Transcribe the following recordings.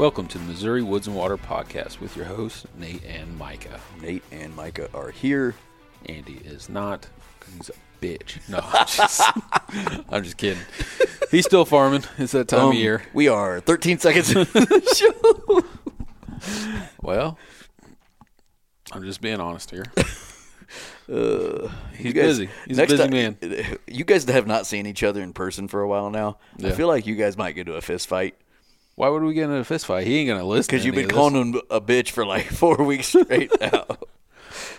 Welcome to the Missouri Woods and Water Podcast with your hosts, Nate and Micah. Nate and Micah are here. Andy is not he's a bitch. No, I'm just, I'm just kidding. He's still farming. It's that time Um, of year. We are 13 seconds into the show. Well, I'm just being honest here. Uh, He's busy. He's a busy man. You guys have not seen each other in person for a while now. I Yeah. feel like you guys might get into a fist fight Why would we get in a fist fight? He ain't gonna listen. because you've been calling him a bitch for like four weeks straight now.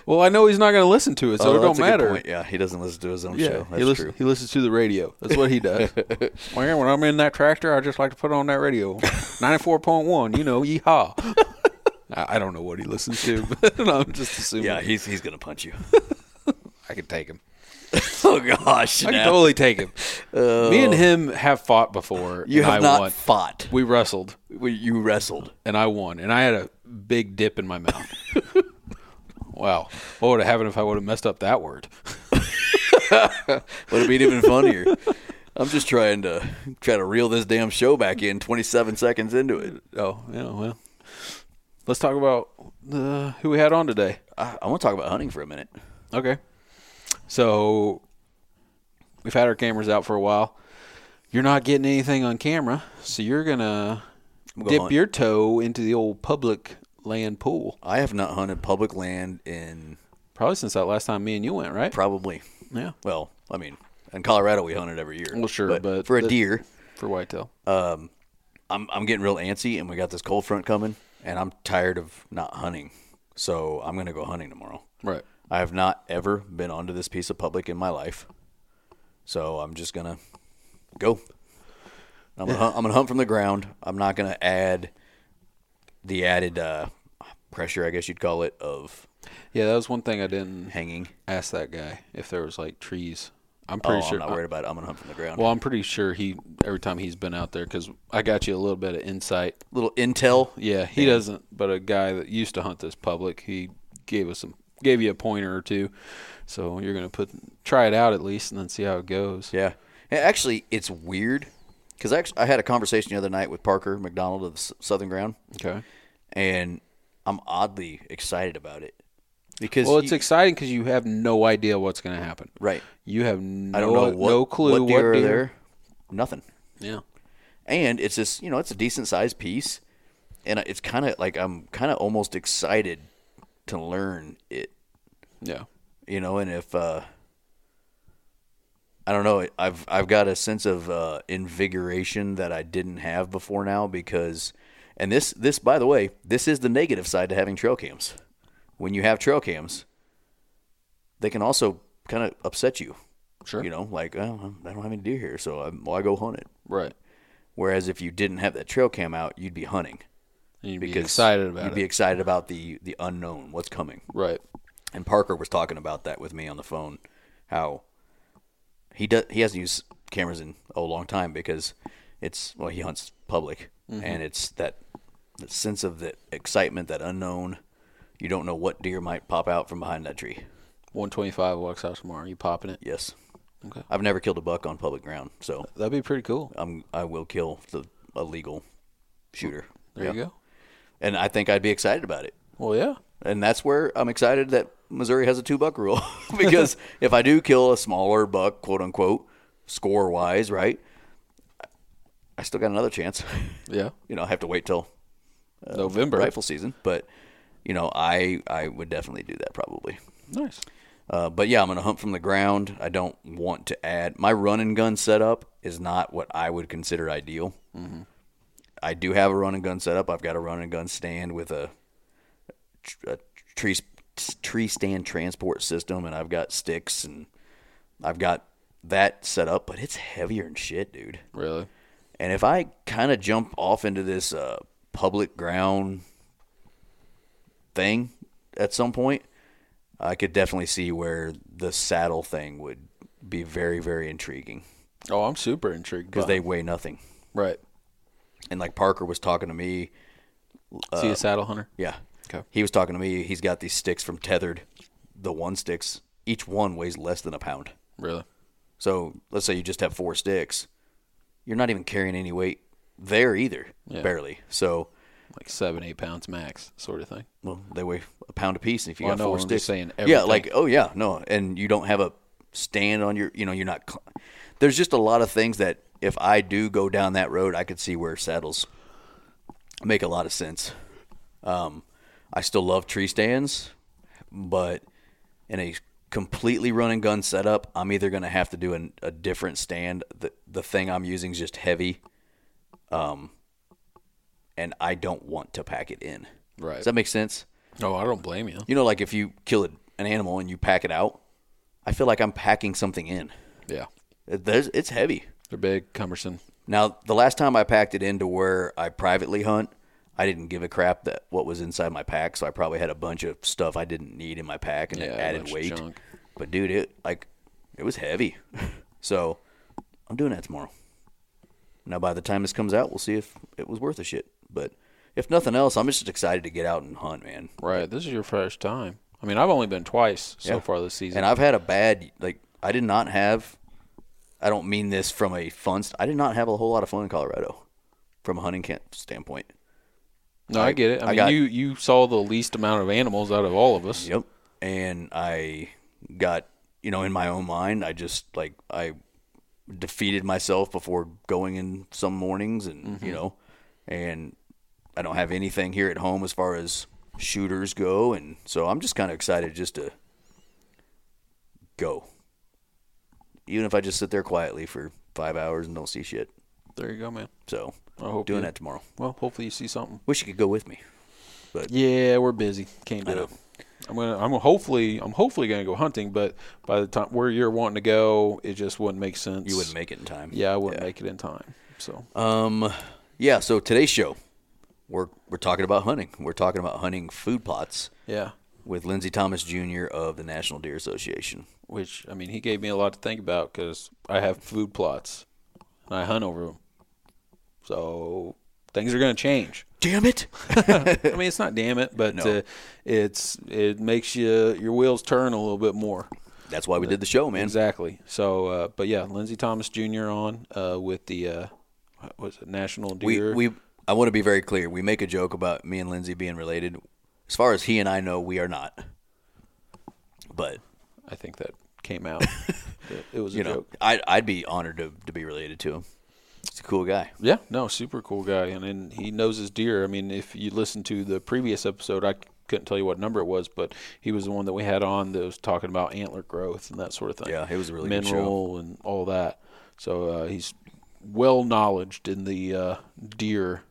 Well, I know he's not gonna listen to it, so Oh, it don't that's a good matter. point. Yeah, he doesn't listen to his own Yeah, show. That's he listens. true. He listens to the radio. That's what he does. well, yeah, when I'm in that tractor, I just like to put on that radio, ninety four point one. You know, yeehaw. I I don't know what he listens to, but I'm just assuming. Yeah, he's he's gonna punch you. I can take him. oh gosh, I can now. totally take him. Oh. Me and him have fought before. You have I not won. fought. We wrestled, We- You wrestled. and I won, and I had a big dip in my mouth. wow, what would have happened if I would have messed up that word? Would have been even funnier. I'm just trying to try to reel this damn show back in 27 seconds into it. Oh, yeah. Well, let's talk about the who we had on today. I, I want to talk about hunting for a minute. Okay. So we've had our cameras out for a while. You're not getting anything on camera, so you're gonna I'm dip hunt. your toe into the old public land pool. I have not hunted public land in Probably since that last time me and you went, right? probably. Yeah. Well, I mean, in Colorado we hunted every year. Well, sure, but for a the- deer, For whitetail. um, I'm I'm getting real antsy, and we got this cold front coming, and I'm tired of not hunting. So I'm gonna go hunting tomorrow. Right. I have not ever been onto this piece of public in my life, so I'm just gonna go. I'm gonna, hunt, I'm gonna hunt from the ground. I'm not gonna add the added uh, pressure, I guess you'd call it, of Yeah, that was one thing I didn't hanging. ask that guy if there was like trees. I'm Oh, pretty sure. I'm not worried about it. I'm gonna hunt from the ground. well, I'm pretty sure he every time he's been out there because I got you a little bit of insight little intel. Yeah, he doesn't. But a guy that used to hunt this public, he gave us some, gave you a pointer or two. So you're gonna put try it out at least, and then see how it goes. Yeah. Actually, it's weird because I, I had a conversation the other night with Parker McDonald of the Southern Ground, Okay. and I'm oddly excited about it because Well, it's you- exciting because you have no idea what's gonna happen. right. You have no, I don't know what no clue what deer are deer. there. Nothing. Yeah. and it's just you know it's a decent sized piece and it's kind of like i'm kind of almost excited to learn it Yeah. you know and if uh i don't know i've i've got a sense of uh invigoration that i didn't have before now because and this this by the way this is the negative side to having trail cams when you have trail cams they can also kind of upset you Sure. you know like oh, i don't have any deer here so I, well, I go hunt it Right. Whereas if you didn't have that trail cam out, you'd be hunting And you'd be because excited about you'd it. be excited about the the unknown, what's coming. right. And Parker was talking about that with me on the phone, how he does he hasn't used cameras in a long time because it's well he hunts public Mm-hmm. and it's that, that sense of that excitement, that unknown. You don't know what deer might pop out from behind that tree. 125 walks out tomorrow. You popping it? Yes. Okay. I've never killed a buck on public ground, so That'd be pretty cool. I'm I will kill the a legal shooter. There Yeah. you go. And I think I'd be excited about it. Well, yeah. and that's where I'm excited that Missouri has a two buck rule because if I do kill a smaller buck, quote unquote, score wise, right, I still got another chance. Yeah. you know, I have to wait till November. rifle season, but you know, I I would definitely do that probably. Nice. Uh, but yeah, I'm gonna hunt from the ground. I don't want to add my run and gun setup is not what I would consider ideal. I do have a run and gun setup. I've got a run and gun stand with a, a tree tree stand transport system, and I've got sticks and I've got that set up. But it's heavier and shit, dude. Really? And if I kind of jump off into this uh, public ground thing at some point, I could definitely see where the saddle thing would be very, very intriguing Oh, I'm super intrigued. because they weigh nothing. right. And like Parker was talking to me, See a uh, saddle hunter? yeah, Okay. he was talking to me. He's got these sticks from Tethrd, the one sticks. Each one weighs less than a pound. Really? So let's say you just have four sticks, you're not even carrying any weight there either, Yeah. barely. So Like seven, eight pounds max, sort of thing. Well, they weigh a pound a piece. And if you Well, got no, four I'm sticks, saying yeah, like oh yeah, no, and you don't have a stand on your, you know, you're not. There's just a lot of things that if I do go down that road, I could see where saddles make a lot of sense. Um, I still love tree stands, but in a completely run and gun setup, I'm either going to have to do an, a different stand. The the thing I'm using is just heavy, um, and I don't want to pack it in. Right. Does that make sense? Oh, I don't blame you. You know, like if you kill an animal and you pack it out, I feel like I'm packing something in. Yeah. It- There's, it's heavy. They're big, cumbersome. Now, the last time I packed it into where I privately hunt, I didn't give a crap that what was inside my pack, so I probably had a bunch of stuff I didn't need in my pack and it Yeah, a added weight. But dude, it like it was heavy. so I'm doing that tomorrow. Now, by the time this comes out, we'll see if it was worth a shit. But if nothing else, I'm just excited to get out and hunt, man. Right. This is your first time. I mean, I've only been twice so Yeah. far this season. And I've had a bad like I did not have I don't mean this from a fun st- I did not have a whole lot of fun in Colorado from a hunting camp standpoint. no, I, I- get it. I, I mean, got- you you saw the least amount of animals out of all of us. Yep. And I got, you know, in my own mind, I just like I defeated myself before going in some mornings and, you mm-hmm. know, and I don't have anything here at home as far as shooters go and so I'm just kind of excited just to go. Even if I just sit there quietly for 5 hours and don't see shit. There you go, man. So, I hope doing you- that tomorrow. Well, hopefully you see something. Wish you could go with me. but Yeah, we're busy. Can't do it. I'm gonna. I'm hopefully. I'm hopefully gonna go hunting, but by the time where you're wanting to go, it just wouldn't make sense. You wouldn't make it in time. Yeah, I wouldn't make it in time. So Um, yeah. So today's show, we're we're talking about hunting. We're talking about hunting food plots yeah, with Lindsay Thomas Jr. of the National Deer Association. Which I mean, he gave me a lot to think about because I have food plots and I hunt over them. So things are gonna change. Damn it! I mean, it's not damn it, but No. uh, it's it makes you your wheels turn a little bit more. That's why we did the show, man. Exactly. So, uh, but yeah, Lindsay Thomas Jr. on uh, with the uh, what was it National Deer? We we I want to be very clear. We make a joke about me and Lindsay being related. As far as he and I know, we are not. But I think that came out. it, was a you know, joke. I'd I'd be honored to to be related to him. He's a cool guy. Yeah, no, super cool guy, and, and he knows his deer. I mean, if you listen to the previous episode, I couldn't tell you what number it was, but he was the one that we had on that was talking about antler growth and that sort of thing. Yeah, it was a really mineral and all that. So uh, he's well knowledged in the uh, deer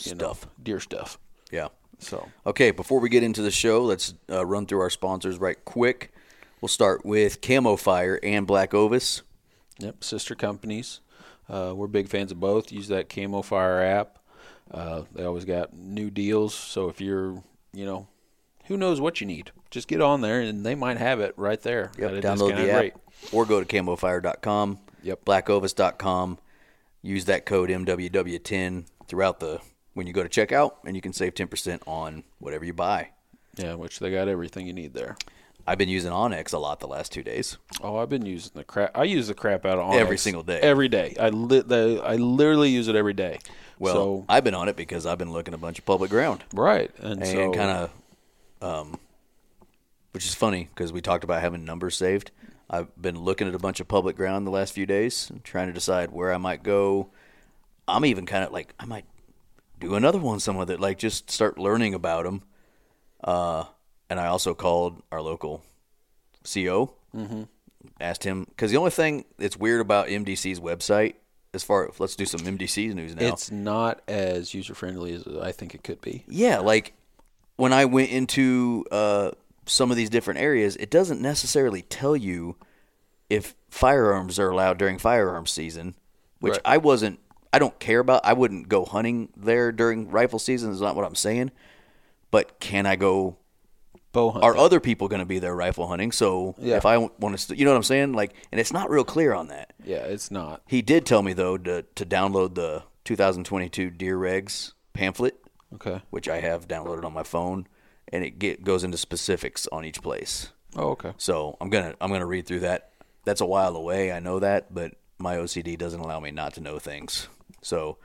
you know, Stuff. deer stuff. Yeah. So Okay, before we get into the show, let's uh, run through our sponsors right quick. We'll start with Camo Fire and Black Ovis. Yep, sister companies. Uh, we're big fans of both. Use that Camo Fire app. Uh, they always got new deals. So if you're, you know, who knows what you need, just get on there and they might have it right there. Yep, download the app rate. or go to camofire.com. Yep. Blackovis.com. Use that code MWW10 throughout the when you go to checkout, and you can save 10% on whatever you buy. Yeah, which they got everything you need there. I've been using onX a lot the last two days. Oh, I've been using the crap. I use the crap out of onX Every single day. Every day. I li- the, I literally use it every day. Well, so, I've been on it because I've been looking a bunch of public ground. right, and, and so kind of, um, which is funny because we talked about having numbers saved. I've been looking at a bunch of public ground the last few days trying to decide where I might go. I'm even kind of like I might do another one, some of it, like just start learning about them. Uh, and I also called our local CO. Mm-hmm. Asked him because the only thing that's weird about MDC's website, as far let's do some MDC news now. It's not as user friendly as I think it could be. Yeah, like when I went into uh, some of these different areas, it doesn't necessarily tell you if firearms are allowed during firearms season, which Right. I wasn't. I don't care about. I wouldn't go hunting there during rifle season. Is not what I'm saying. But can I go? Bow hunting. Are other people going to be there rifle hunting? So Yeah. if I want to, you know what I'm saying? Like, and it's not real clear on that. yeah, it's not. He did tell me though to to download the 2022 Deer Regs pamphlet Okay. which I have downloaded on my phone, and it get, goes into specifics on each place. Oh, okay. So I'm gonna I'm gonna read through that. That's a while away, I know that, but my OCD doesn't allow me not to know things. So,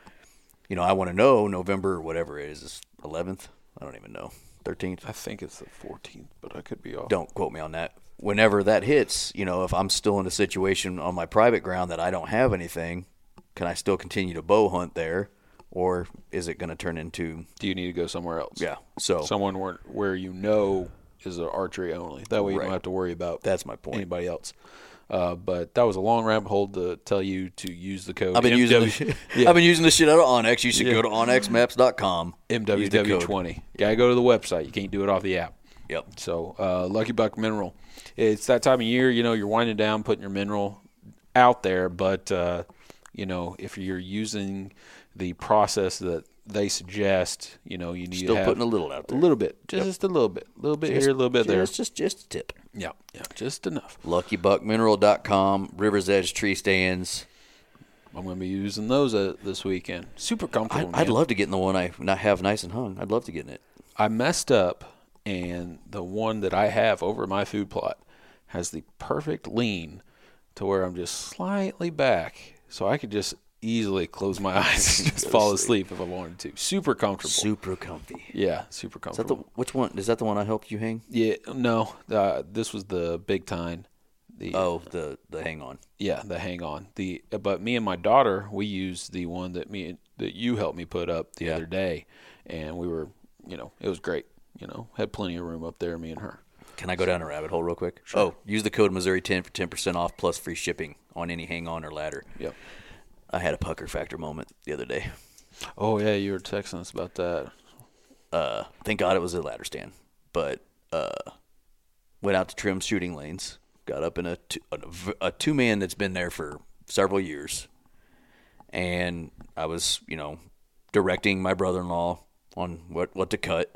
you know, I want to know November whatever it is, 11th. I don't even know, 13th. I think it's the 14th, but I could be off. Don't quote me on that. Whenever that hits, you know, if I'm still in a situation on my private ground that I don't have anything, can I still continue to bow hunt there, or is it going to turn into Do you need to go somewhere else? yeah? So Someone where where you know is an archery only. That way you Right. don't have to worry about That's my point. anybody else. Uh, but that was a long rabbit hole to tell you to use the code. I've been using the, MW I've been using the shit out of onX. You should go to onxmaps.com. use. MWW20. Gotta go to the website. You can't do it off the app. Yep. So, uh, Lucky Buck Mineral. It's that time of year, you know, you're winding down, putting your mineral out there, but, uh, you know, if you're using the process that they suggest, you know, you need Still to have putting a little out there. A little bit. Just a little bit. A little bit here, a little bit there. Just, just, just a tip. Yeah, yeah, just enough. LuckyBuckMineral.com, River's Edge tree stands. I'm going to be using those uh, this weekend. Super comfortable, I, I'd love to get in the one I not have nice and hung. I'd love to get in it. I messed up, and the one that I have over my food plot has the perfect lean to where I'm just slightly back, so I could just easily close my eyes and just fall asleep if I wanted to. Super comfortable. Super comfy. yeah, super Is that comfortable. the which one? Is that the one I helped you hang? yeah, no, uh, this was the big time. The Oh, the the hang on. yeah, the hang on. The but me and my daughter, we used the one that me that you helped me put up the Yeah. other day, and we were, you know, it was great. You know, had plenty of room up there, me and her. Can I go down a rabbit hole real quick? Oh, use the code Missouri ten for ten percent off plus free shipping on any hang on or ladder. Yep. I had a pucker factor moment the other day. Oh yeah, you were texting us about that. uh, thank God it was a ladder stand. But uh, went out to trim shooting lanes. Got up in a two, a, a two man that's been there for several years, and I was you know directing my brother in law on what what to cut.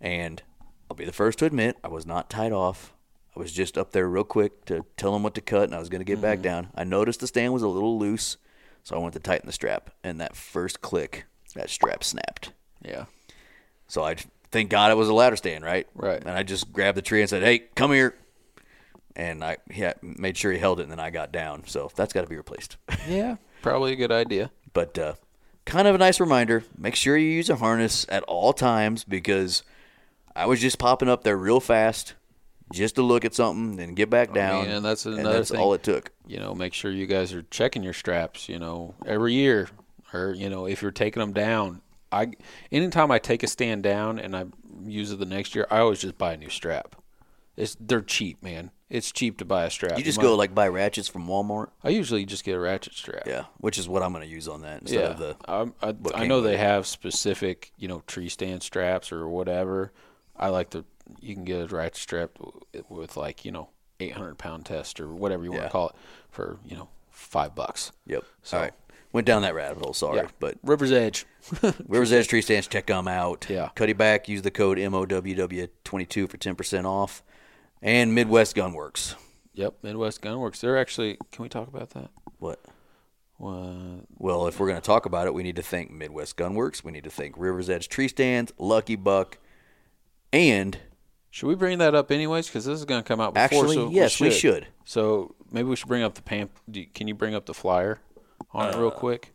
And I'll be the first to admit I was not tied off. I was just up there real quick to tell him what to cut, and I was going to get back down. I noticed the stand was a little loose, so I went to tighten the strap. And that first click, that strap snapped. Yeah. So I thank God it was a ladder stand, right? Right. And I just grabbed the tree and said, "Hey, come here," and I had- made sure he held it, and then I got down. So that's got to be replaced. Yeah, probably a good idea. but uh, kind of a nice reminder: make sure you use a harness at all times because I was just popping up there real fast just to look at something and get back down. and that's and another that's thing. all it took. You know, make sure you guys are checking your straps. You know, every year, or you know, if you're taking them down. I anytime I take a stand down and I use it the next year, I always just buy a new strap. It's they're cheap, man. It's cheap to buy a strap. You just go like buy ratchets from Walmart. I usually just get a ratchet strap. Yeah, which is what I'm going to use on that instead yeah. of the. I'm- I, I know they it. have specific, you know, tree stand straps or whatever. I like to. You can get a ratchet strap with like you know, 800 pound test or whatever you want Yeah. to call it for you know five bucks. Yep. So- all right. Went down that rabbit hole. Sorry, Yeah, but River's Edge. River's Edge Tree Stands, check them out. Yeah. Cuddeback, use the code MOWW22 for 10% off. And Midwest Gunworks. Yep, Midwest Gunworks. They're actually. Can we talk about that? What? What? Well, if we're going to talk about it, we need to thank Midwest Gunworks. We need to thank River's Edge Tree Stands, Lucky Buck, and Should we bring that up anyways? Because this is going to come out before. actually, so yes, we should. So maybe we should bring up the pam. Can you bring up the flyer on it Uh, real quick?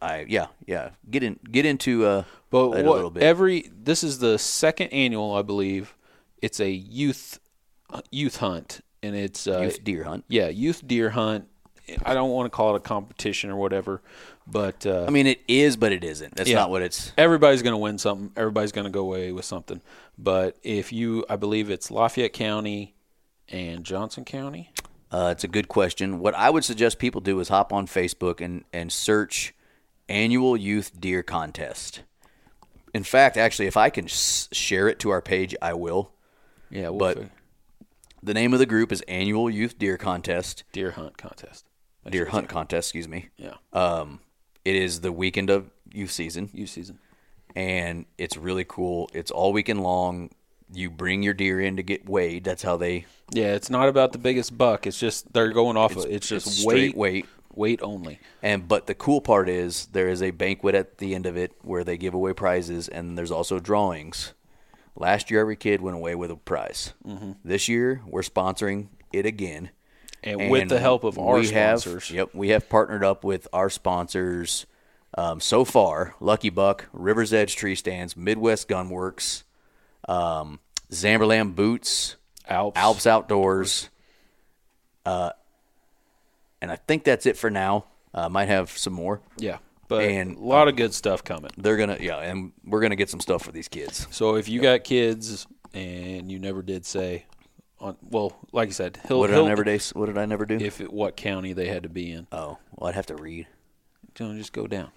I yeah yeah get in get into uh But it a what, little bit. every this is the second annual, I believe. It's a youth uh, youth hunt, and it's uh, youth deer hunt. yeah youth deer hunt. I don't want to call it a competition or whatever, but uh, I mean, it is, but it isn't. That's Yeah. not what it's. everybody's going to win something. Everybody's going to go away with something. But if you, I believe it's Lafayette County and Johnson County. Uh, it's a good question. What I would suggest people do is hop on Facebook and, and search annual youth deer contest. In fact, actually, if I can s- share it to our page, I will. Yeah, we'll But- The name of the group is Annual Youth Deer Contest, deer hunt contest. Deer Hunt. Contest, excuse me. Yeah, Um, it is the weekend of youth season, youth season. and it's really cool. It's all weekend long. You bring your deer in to get weighed. That's how they. Yeah, it's not about the biggest buck. It's just they're going off. of It's just it's weight, weight. weight only. And but the cool part is there is a banquet at the end of it where they give away prizes, and there's also drawings. Last year, every kid went away with a prize. Mm-hmm. This year, we're sponsoring it again, And, with the help of our sponsors. Have, yep, we have partnered up with our sponsors um, so far: Lucky Buck, Rivers Edge Tree Stands, Midwest Gunworks, um, Zamberlan Boots, Alps. Alps Outdoors, uh, and I think that's it for now. Uh, might have some more. Yeah, but And, a lot of good stuff coming. They're gonna yeah, and we're gonna get some stuff for these kids. So if you got kids and you never did say, on well, like I said, he'll, What did he'll I never do? What did I never do? if it, what county they had to be in. oh, well, I'd have to read. Don't just go down.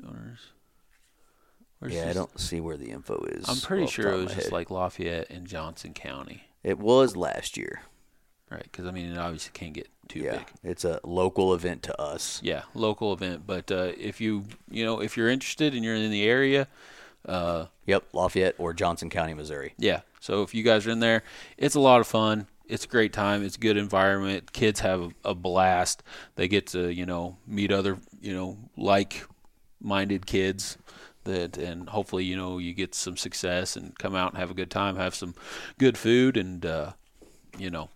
Donors. Where's Yeah, I don't see where the info is. I'm pretty sure it was just head. like Lafayette and Johnson County, it was last year. right? Because I mean, it obviously can't get too Yeah, big. it's a local event to us. Yeah, local event. But uh, if you you know if you're interested and you're in the area, uh, Yep, Lafayette or Johnson County, Missouri. yeah. So if you guys are in there, it's a lot of fun. It's a great time. It's a good environment. Kids have a blast. They get to you know meet other you know like minded kids that and hopefully you know you get some success and come out and have a good time have some good food and uh, you know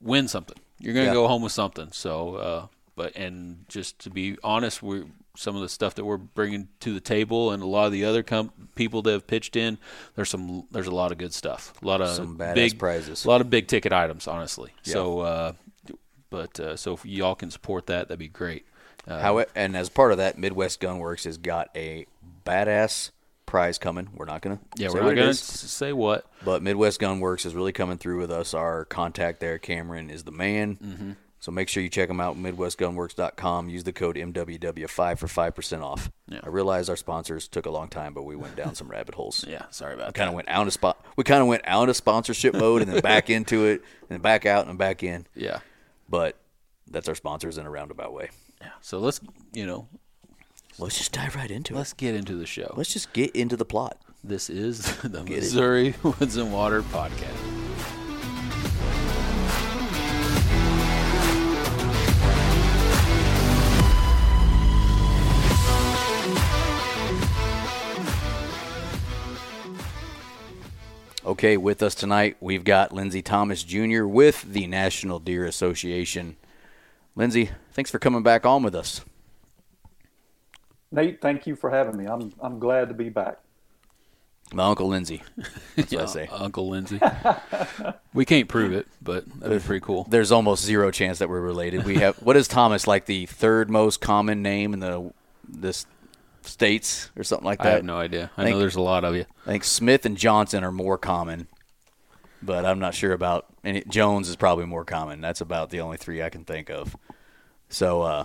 win something you're gonna Yeah. go home with something so uh, but and just to be honest we're some of the stuff that we're bringing to the table and a lot of the other com- people that have pitched in there's some there's a lot of good stuff a lot of Some big prizes. a lot of big ticket items honestly Yeah. so uh, but uh, so if y'all can support that that'd be great uh, How and as part of that, Midwest Gunworks has got a badass prize coming. We're not gonna yeah say we're what not it gonna is. say what But Midwest Gunworks is really coming through with us. Our contact there, Cameron, is the man. Mm-hmm. So make sure you check them out, MidwestGunworks.com. Use the code MWW5 for 5% off. Yeah. I realize our sponsors took a long time, but we went down some rabbit holes. yeah sorry about Kind that of went out of spot. We kind of went out of sponsorship mode and then back into it, and back out and back in. yeah But that's our sponsors in a roundabout way. Yeah. So let's, you know, Let's just dive right into it. let's get into the show. Let's just get into the plot. This is the Get it. Missouri Woods and Water podcast. Okay, with us tonight, we've got Lindsay Thomas Jr. with the National Deer Association. Lindsay, thanks for coming back on with us. Nate, thank you for having me. I'm I'm glad to be back. My uncle Lindsay. That's Yeah, what I say. Uncle Lindsay. we can't prove it, but that'd be pretty cool. There's almost zero chance that we're related. We have what is Thomas like the third most common name in the this states or something like that. I have no idea. I Thank- know there's a lot of you. I think Smith and Johnson are more common, but I'm not sure about. And it, Jones is probably more common. That's about the only three I can think of. So uh,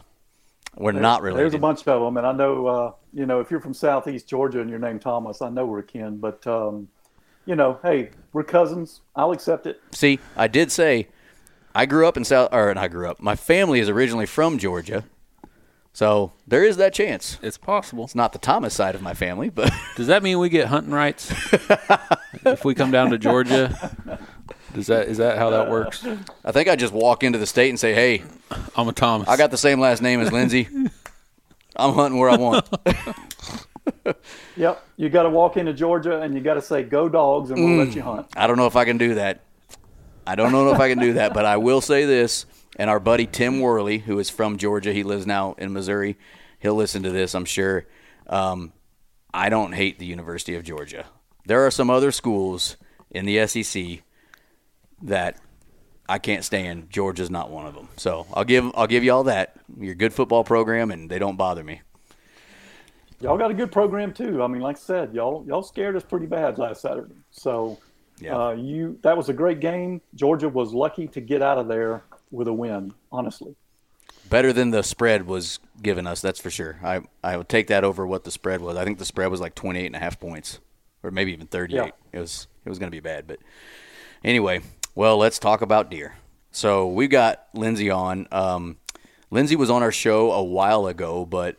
we're not related. There's a bunch of them, and I know uh, you know if you're from Southeast Georgia and your name Thomas, I know we're kin. But um, you know, hey, we're cousins. I'll accept it. See, I did say I grew up in South, or I grew up. My family is originally from Georgia, so there is that chance. It's possible. It's not the Thomas side of my family, but Does that mean we get hunting rights if we come down to Georgia? Does that is that how that works? I think I just walk into the state and say, "Hey, I'm a Thomas. I got the same last name as Lindsay. I'm hunting where I want." Yep, you got to walk into Georgia and you got to say "Go Dogs" and we'll let mm. you hunt. I don't know if I can do that. I don't know if I can do that, but I will say this. And our buddy Tim Worley, who is from Georgia, he lives now in Missouri. He'll listen to this, I'm sure. Um, I don't hate the University of Georgia. There are some other schools in the SEC that I can't stand. Georgia's not one of them. So I'll give I'll give you all that. You're a good football program, and they don't bother me. Y'all got a good program too. I mean, like I said, y'all y'all scared us pretty bad last Saturday. So Yeah. Uh, you that was a great game. Georgia was lucky to get out of there with a win. Honestly, Better than the spread was given us, that's for sure. I, I would take that over what the spread was. I think the spread was like 28 and a half points, or maybe even 38. Yeah. It was it was going to be bad. But anyway, well, let's talk about deer. So we got Lindsay on. Um, Lindsay was on our show a while ago, but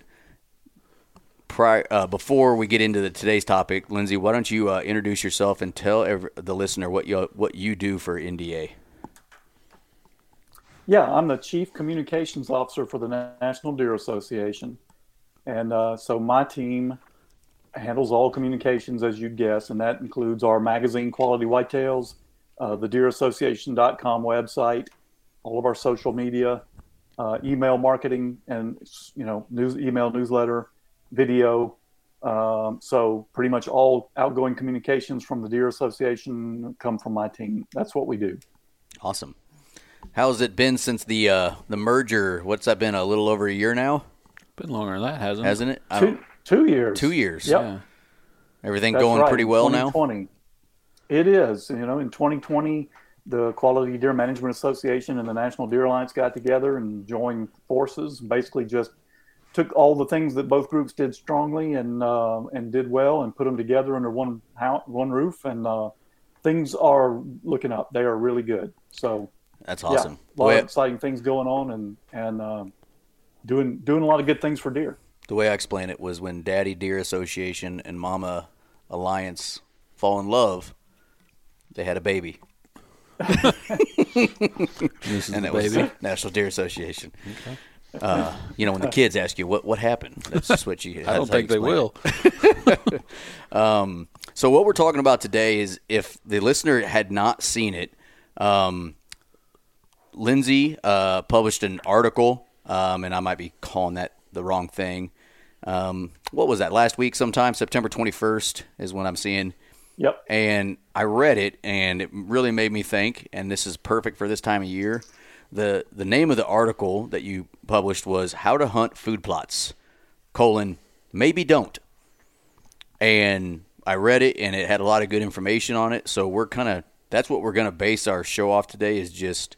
prior, uh, before we get into the, today's topic, Lindsay, why don't you uh, introduce yourself and tell every, the listener what you what you do for NDA? Yeah, I'm the chief communications officer for the National Deer Association, and uh, so my team handles all communications, as you'd guess, and that includes our magazine, Quality Whitetails, uh, the DeerAssociation.com website, all of our social media, uh, email marketing, and you know, news, email, newsletter, video. Um, so pretty much all outgoing communications from the Deer Association come from my team. That's what we do. Awesome. How's it been since the uh, the merger? What's that been? A little over a year now, Been longer than that, hasn't it? hasn't it? Two, two years. two years. Yep. Yeah. Everything That's going right, pretty well now. 2020. It is. You know, in 2020, the Quality Deer Management Association and the National Deer Alliance got together and joined forces. Basically, just took all the things that both groups did strongly and uh, and did well, and put them together under one house, one roof, and uh, things are looking up. They are really good. So, That's awesome. yeah, a lot way, of exciting things going on, and and uh, doing doing a lot of good things for deer. the way I explain it was when Daddy Deer Association and Mama Alliance fall in love, they had a baby, This is and the that baby. was National Deer Association. Uh, you know, when the kids ask you what what happened, that's just what you. I don't that's how you think they will. Um, so what we're talking about today is if the listener had not seen it, um, Lindsay uh, published an article, um, and I might be calling that the wrong thing. Um, what was that last week? Sometime September 21st is when I'm seeing. Yep. And I read it, and it really made me think. And this is perfect for this time of year. the The name of the article that you published was "How to Hunt Food Plots: colon Maybe Don't." And I read it, and it had a lot of good information on it. So we're kind of that's what we're going to base our show off today is just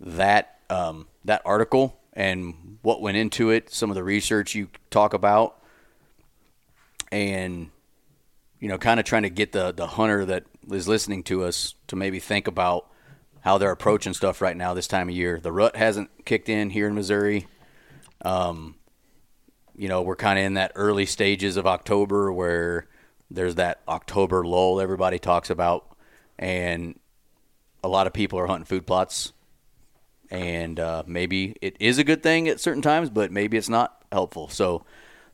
that um, that article and what went into it, some of the research you talk about, and you know, kind of trying to get the the hunter that is listening to us to maybe think about how they're approaching stuff right now this time of year. The rut hasn't kicked in here in Missouri. Um, you know, we're kind of in that early stages of October where there's that October lull everybody talks about, and a lot of people are hunting food plots. And uh, maybe it is a good thing at certain times, but maybe it's not helpful. So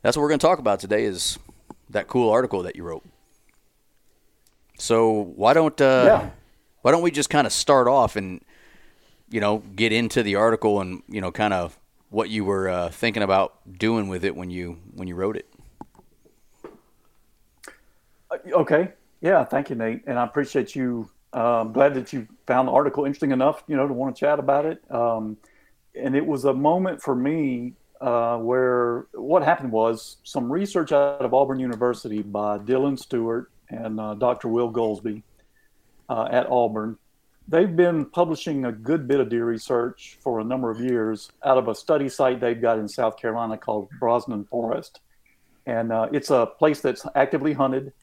that's what we're going to talk about today is that cool article that you wrote. So why don't uh, Yeah. why don't we just kind of start off and you know get into the article and you know kind of what you were uh, thinking about doing with it when you when you wrote it. Okay. Yeah. Thank you, Nate. And I appreciate you. Um, glad that you found the article interesting enough, you know, to want to chat about it. Um, and it was a moment for me uh, where what happened was some research out of Auburn University by Dylan Stewart and uh, Dr. Will Gulsby uh, at Auburn. They've been publishing a good bit of deer research for a number of years out of a study site they've got in South Carolina called Brosnan Forest. And uh, it's a place that's actively hunted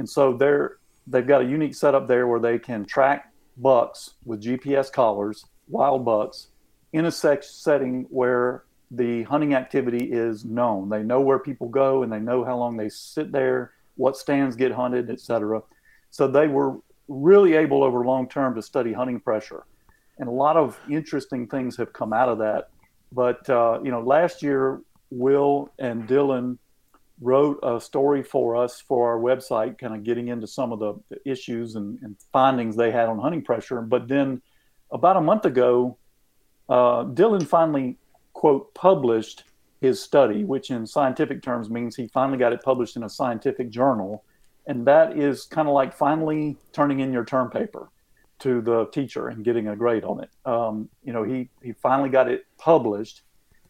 and so they're they've got a unique setup there where they can track bucks with GPS collars, wild bucks, in a setting where the hunting activity is known. They know where people go and they know how long they sit there, what stands get hunted, etc. So they were really able over long term to study hunting pressure, and a lot of interesting things have come out of that. But uh, you know, last year Will and Dylan wrote a story for us for our website, kind of getting into some of the issues and, and findings they had on hunting pressure. But then about a month ago, uh, Dylan finally, quote, published his study, which in scientific terms means he finally got it published in a scientific journal. And that is kind of like finally turning in your term paper to the teacher and getting a grade on it. Um, you know, he, he finally got it published,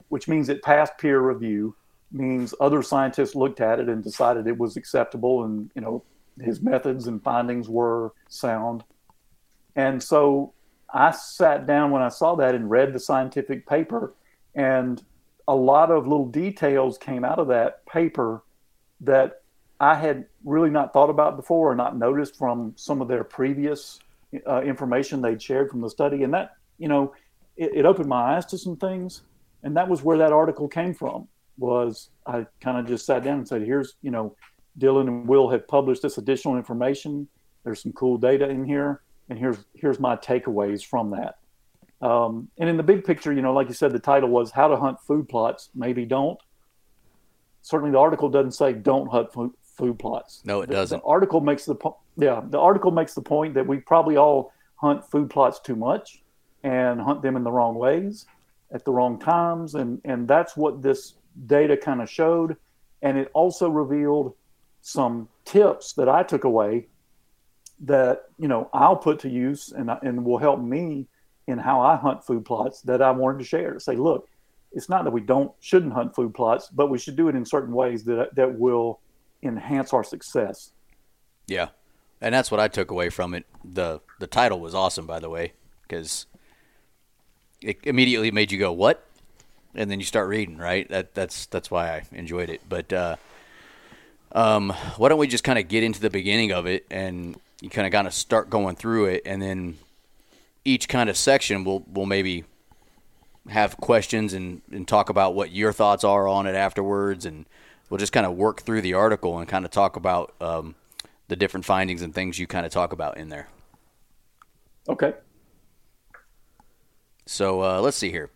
which means it passed peer review means other scientists looked at it and decided it was acceptable and you know his methods and findings were sound. And so I sat down when I saw that and read the scientific paper, and a lot of little details came out of that paper that I had really not thought about before or not noticed from some of their previous uh, information they'd shared from the study. And that, you know, it, it opened my eyes to some things. And that was where that article came from was I kind of just sat down and said, here's, you know, Dylan and Will have published this additional information. There's some cool data in here, and here's here's my takeaways from that. Um, and in the big picture, you know, like you said, the title was "How to Hunt Food Plots." Maybe don't. Certainly, the article doesn't say don't hunt food, food plots. No, it the, doesn't. The article makes the po- yeah, the article makes the point that we probably all hunt food plots too much and hunt them in the wrong ways at the wrong times, and and that's what this data kind of showed, and it also revealed some tips that I took away that you know I'll put to use and and will help me in how I hunt food plots that I wanted to share. To say, look, it's not that we don't shouldn't hunt food plots, but we should do it in certain ways that that will enhance our success. Yeah, and that's what I took away from it. the The title was awesome, by the way, because it immediately made you go, "What?" And then you start reading. Right? That that's that's why I enjoyed it. But uh, um, why don't we just kind of get into the beginning of it and you kind of kind of start going through it, and then each kind of section will will maybe have questions and, and talk about what your thoughts are on it afterwards, and we'll just kind of work through the article and kind of talk about um, the different findings and things you kind of talk about in there. Okay. So uh, let's see here.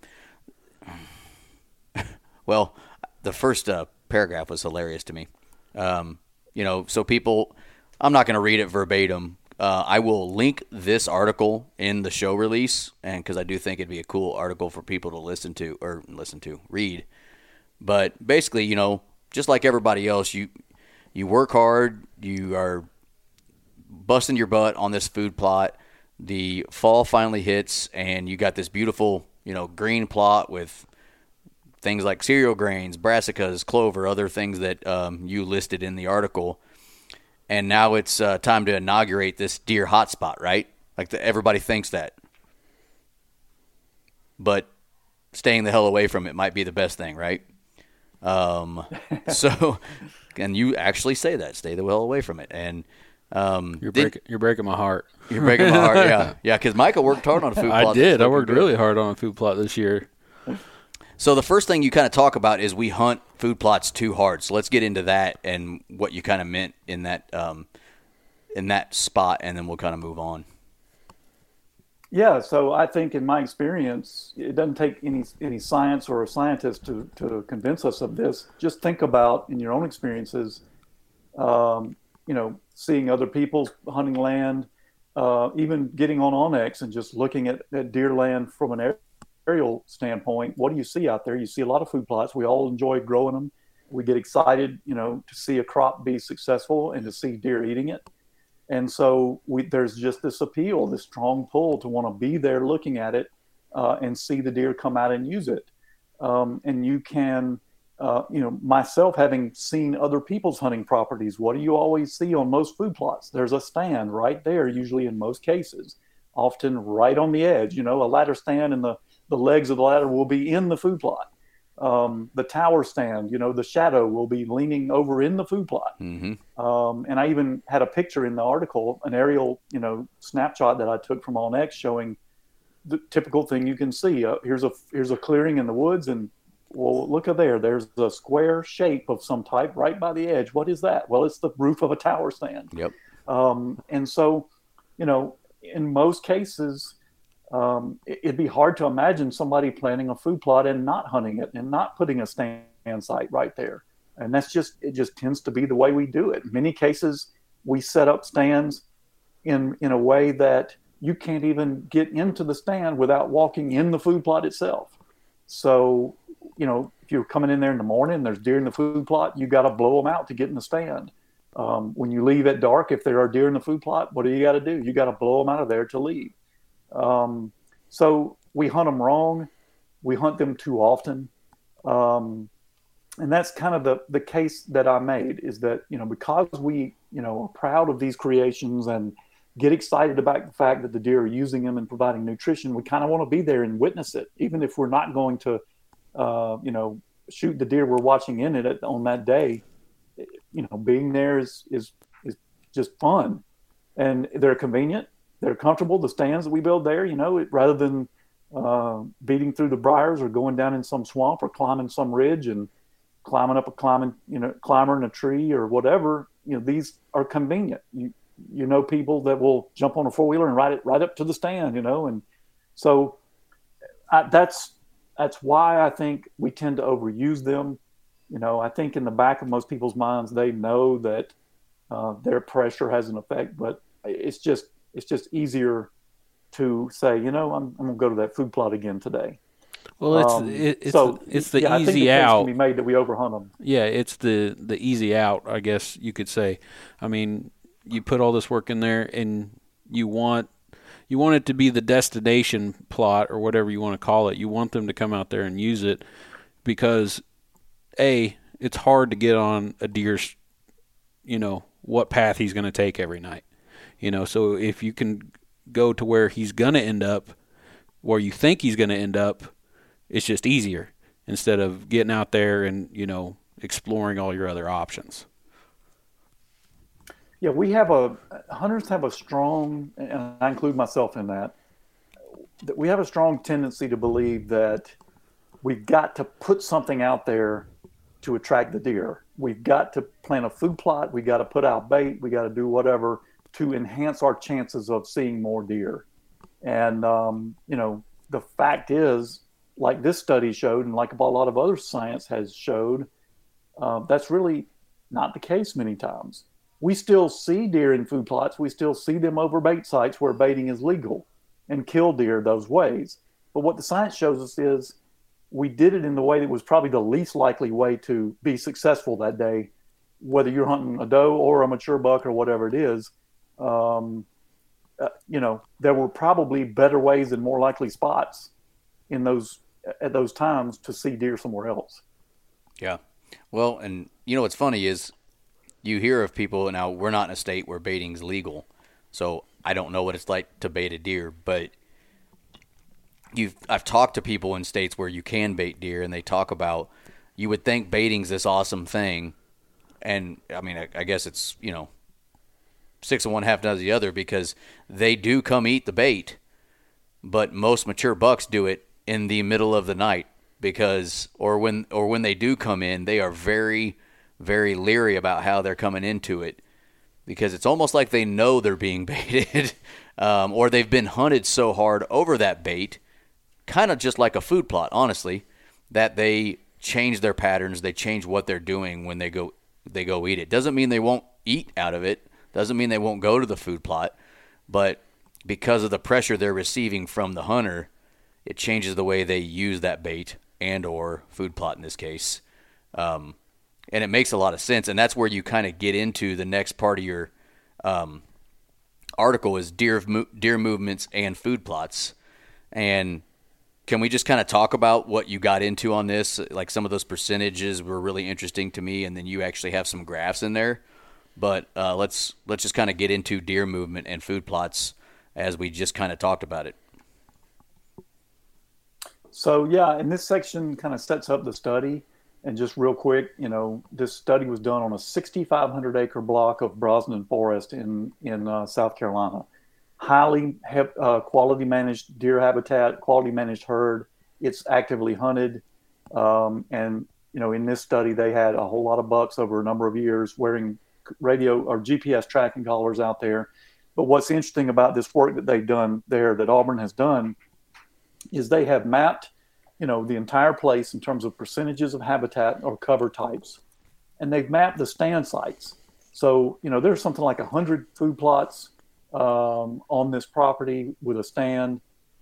Well, the first uh, paragraph was hilarious to me. Um, you know, so people, I'm not going to read it verbatim. Uh, I will link this article in the show release, and because I do think it'd be a cool article for people to listen to or listen to, read. But basically, you know, just like everybody else, you you work hard, you are busting your butt on this food plot. The fall finally hits, and you got this beautiful, you know, green plot with things like cereal grains, brassicas, clover, other things that um, you listed in the article. And now it's uh, time to inaugurate this deer hotspot, right? Like the, everybody thinks that, but staying the hell away from it might be the best thing, right? Um, so, and you actually say that, stay the hell away from it, and um, you're breaking you're breaking my heart. You're breaking my heart, yeah, yeah. Because Micah worked hard on a food plot. I did. I worked good. really hard on a food plot this year. So the first thing you kind of talk about is we hunt food plots too hard. So let's get into that and what you kind of meant in that um, in that spot, and then we'll kind of move on. Yeah, so I think in my experience, it doesn't take any any science or a scientist to to convince us of this. Just think about in your own experiences, um, you know, seeing other people's hunting land, uh, even getting on onX and just looking at, at deer land from an aerial standpoint, what do you see out there? You see a lot of food plots. We all enjoy growing them. We get excited, you know, to see a crop be successful and to see deer eating it. And so we, there's just this appeal, this strong pull to want to be there looking at it uh, and see the deer come out and use it. Um, and you can, uh, you know, myself having seen other people's hunting properties, what do you always see on most food plots? There's a stand right there, usually in most cases, often right on the edge, you know, a ladder stand in the the legs of the ladder will be in the food plot. Um, the tower stand, you know, the shadow will be leaning over in the food plot. Mm-hmm. Um, and I even had a picture in the article, an aerial, you know, snapshot that I took from onX showing the typical thing you can see. Uh, here's a here's a clearing in the woods, and well, look at there. There's a square shape of some type right by the edge. What is that? Well, it's the roof of a tower stand. Yep. Um, and so, you know, in most cases, um, it'd be hard to imagine somebody planting a food plot and not hunting it and not putting a stand site right there. And that's just it just tends to be the way we do it. In many cases, we set up stands in in a way that you can't even get into the stand without walking in the food plot itself. So, you know, if you're coming in there in the morning, there's deer in the food plot, you got to blow them out to get in the stand. Um, when you leave at dark, if there are deer in the food plot, what do you got to do? You got to blow them out of there to leave. Um, so we hunt them wrong. We hunt them too often. Um, and that's kind of the the case that I made is that you know because we you know are proud of these creations and get excited about the fact that the deer are using them and providing nutrition, we kind of want to be there and witness it, even if we're not going to, uh, you know, shoot the deer we're watching in it on that day. You know, being there is is is just fun, and they're convenient, they're comfortable. The stands that we build there, you know, it, rather than uh, beating through the briars or going down in some swamp or climbing some ridge and climbing up a climbing, you know, climber in a tree or whatever, you know, these are convenient. You you know people that will jump on a four wheeler and ride it right up to the stand, you know, and so I, that's that's why I think we tend to overuse them. You know, I think in the back of most people's minds they know that uh, their pressure has an effect, but it's just it's just easier to say, you know, I'm, I'm going to go to that food plot again today. Well, it's um, it, it's so, it's the yeah, easy I think the out. Can be made that we overhunt them. Yeah, it's the the easy out. I guess you could say. I mean, you put all this work in there, and you want you want it to be the destination plot or whatever you want to call it. You want them to come out there and use it because a it's hard to get on a deer's you know what path he's going to take every night. You know, so if you can go to where he's going to end up, where you think he's going to end up, it's just easier instead of getting out there and you know exploring all your other options. Yeah, we have a hunters have a strong, and I include myself in that. That we have a strong tendency to believe that we've got to put something out there to attract the deer. We've got to plant a food plot. We got to put out bait. We got to do whatever to enhance our chances of seeing more deer. And um, you know, the fact is, like this study showed, and like a lot of other science has showed, uh, that's really not the case many times we still see deer in food plots. We still see them over bait sites where baiting is legal and kill deer those ways. But what the science shows us is we did it in the way that was probably the least likely way to be successful that day, whether you're hunting a doe or a mature buck or whatever it is. Um, uh, you know, there were probably better ways and more likely spots in those at those times to see deer somewhere else. Yeah. Well, and you know what's funny is you hear of people now. We're not in a state where baiting's legal, so I don't know what it's like to bait a deer. But you've I've talked to people in states where you can bait deer, and they talk about you would think baiting's this awesome thing, and I mean I, I guess it's you know six of one half dozen the other because they do come eat the bait, but most mature bucks do it in the middle of the night because or when or when they do come in, they are very very leery about how they're coming into it because it's almost like they know they're being baited um, or they've been hunted so hard over that bait, kind of just like a food plot, honestly, that they change their patterns, they change what they're doing when they go they go eat it. Doesn't mean they won't eat out of it. Doesn't mean they won't go to the food plot, but because of the pressure they're receiving from the hunter, it changes the way they use that bait and or food plot in this case. Um, and it makes a lot of sense. And that's where you kind of get into the next part of your um, article is deer deer movements and food plots. And can we just kind of talk about what you got into on this? Like some of those percentages were really interesting to me, and then you actually have some graphs in there. But uh, let's let's just kind of get into deer movement and food plots as we just kind of talked about it. So yeah, and this section kind of sets up the study. And just real quick, you know, this study was done on a 6,500 acre block of Brosnan Forest in in uh, South Carolina. Highly uh, quality managed deer habitat, quality managed herd. It's actively hunted, um, and you know, in this study, they had a whole lot of bucks over a number of years wearing radio or GPS tracking collars out there. But what's interesting about this work that they've done there, that Auburn has done, is they have mapped you know, the entire place in terms of percentages of habitat or cover types. And they've mapped the stand sites. So, you know, there's something like 100 food plots um, on this property with a stand.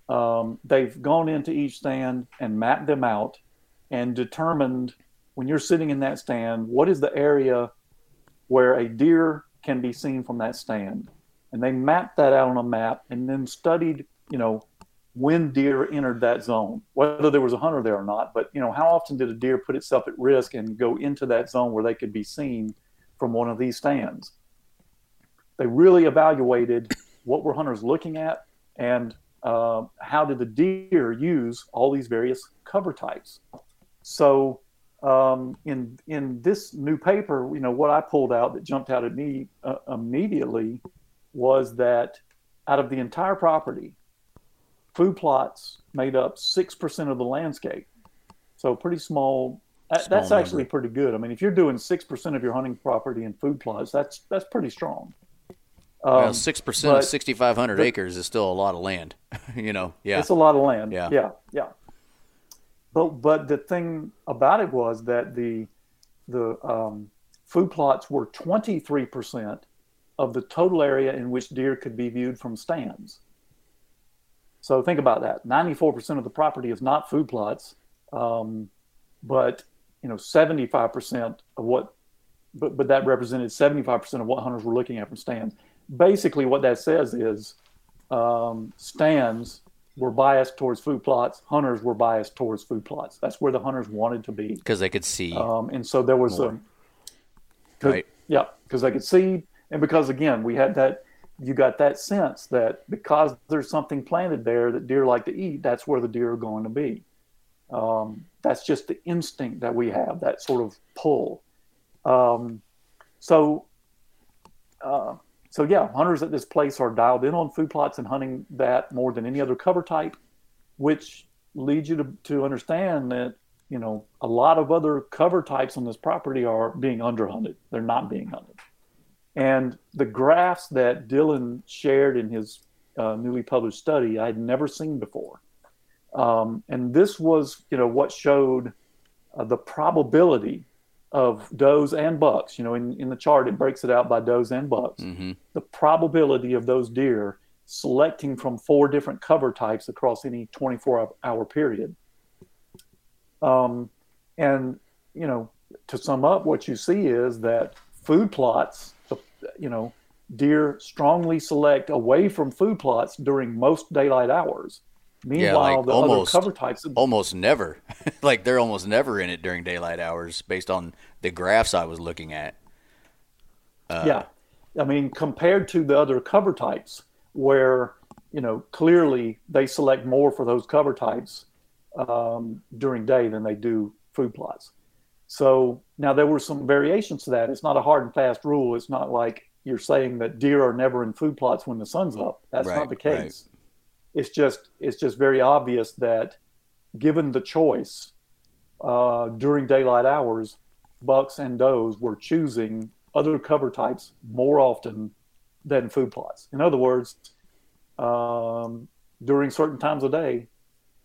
Um, they've gone into each stand and mapped them out and determined when you're sitting in that stand, what is the area where a deer can be seen from that stand. And they mapped that out on a map and then studied, you know, when deer entered that zone, whether there was a hunter there or not. But you know, how often did a deer put itself at risk and go into that zone where they could be seen from one of these stands? They really evaluated what were hunters looking at and uh, how did the deer use all these various cover types. So um, in in this new paper, you know, what I pulled out that jumped out at me uh, immediately was that out of the entire property, food plots made up 6% of the landscape. So pretty small. small that's number. actually pretty good. I mean, if you're doing 6% of your hunting property in food plots, that's that's pretty strong. Um, well, 6% of 6,500 acres is still a lot of land, you know? Yeah. It's a lot of land. Yeah. Yeah. Yeah. But, but the thing about it was that the, the um, food plots were 23% of the total area in which deer could be viewed from stands. So think about that. 94% of the property is not food plots, um, but you know, 75% of what, but, but that represented 75% of what hunters were looking at from stands. Basically, what that says is um, stands were biased towards food plots. Hunters were biased towards food plots. That's where the hunters wanted to be because they could see. Um, and so there was more. a right. Yeah, because they could see, and because again we had that you got that sense that because there's something planted there that deer like to eat, that's where the deer are going to be. Um, that's just the instinct that we have, that sort of pull. Um, so, uh, so yeah, hunters at this place are dialed in on food plots and hunting that more than any other cover type, which leads you to, to understand that you know a lot of other cover types on this property are being underhunted. They're not being hunted. And the graphs that Dylan shared in his uh, newly published study, I had never seen before. Um, and this was, you know, what showed uh, the probability of does and bucks. You know, in, in the chart, it breaks it out by does and bucks. Mm-hmm. The probability of those deer selecting from four different cover types across any 24 hour period. Um, and, you know, to sum up, what you see is that food plots you know, deer strongly select away from food plots during most daylight hours. Meanwhile, yeah, like the almost, other cover types almost never, like they're almost never in it during daylight hours, based on the graphs I was looking at. Uh, yeah, I mean, compared to the other cover types, where you know clearly they select more for those cover types um, during day than they do food plots. So now there were some variations to that. It's not a hard and fast rule. It's not like you're saying that deer are never in food plots when the sun's up. That's right, not the case. Right. It's just it's just very obvious that given the choice uh, during daylight hours, bucks and does were choosing other cover types more often than food plots. In other words, um, during certain times of day,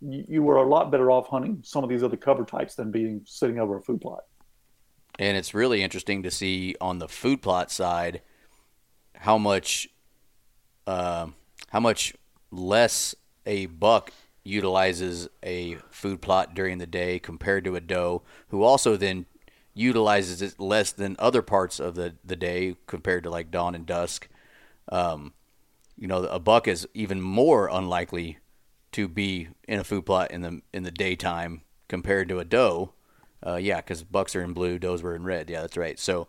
you were a lot better off hunting some of these other cover types than being sitting over a food plot. And it's really interesting to see on the food plot side how much uh, how much less a buck utilizes a food plot during the day compared to a doe, who also then utilizes it less than other parts of the, the day compared to like dawn and dusk. Um, you know, a buck is even more unlikely to be in a food plot in the in the daytime compared to a doe. Uh, yeah, because bucks are in blue, does were in red. Yeah, that's right. So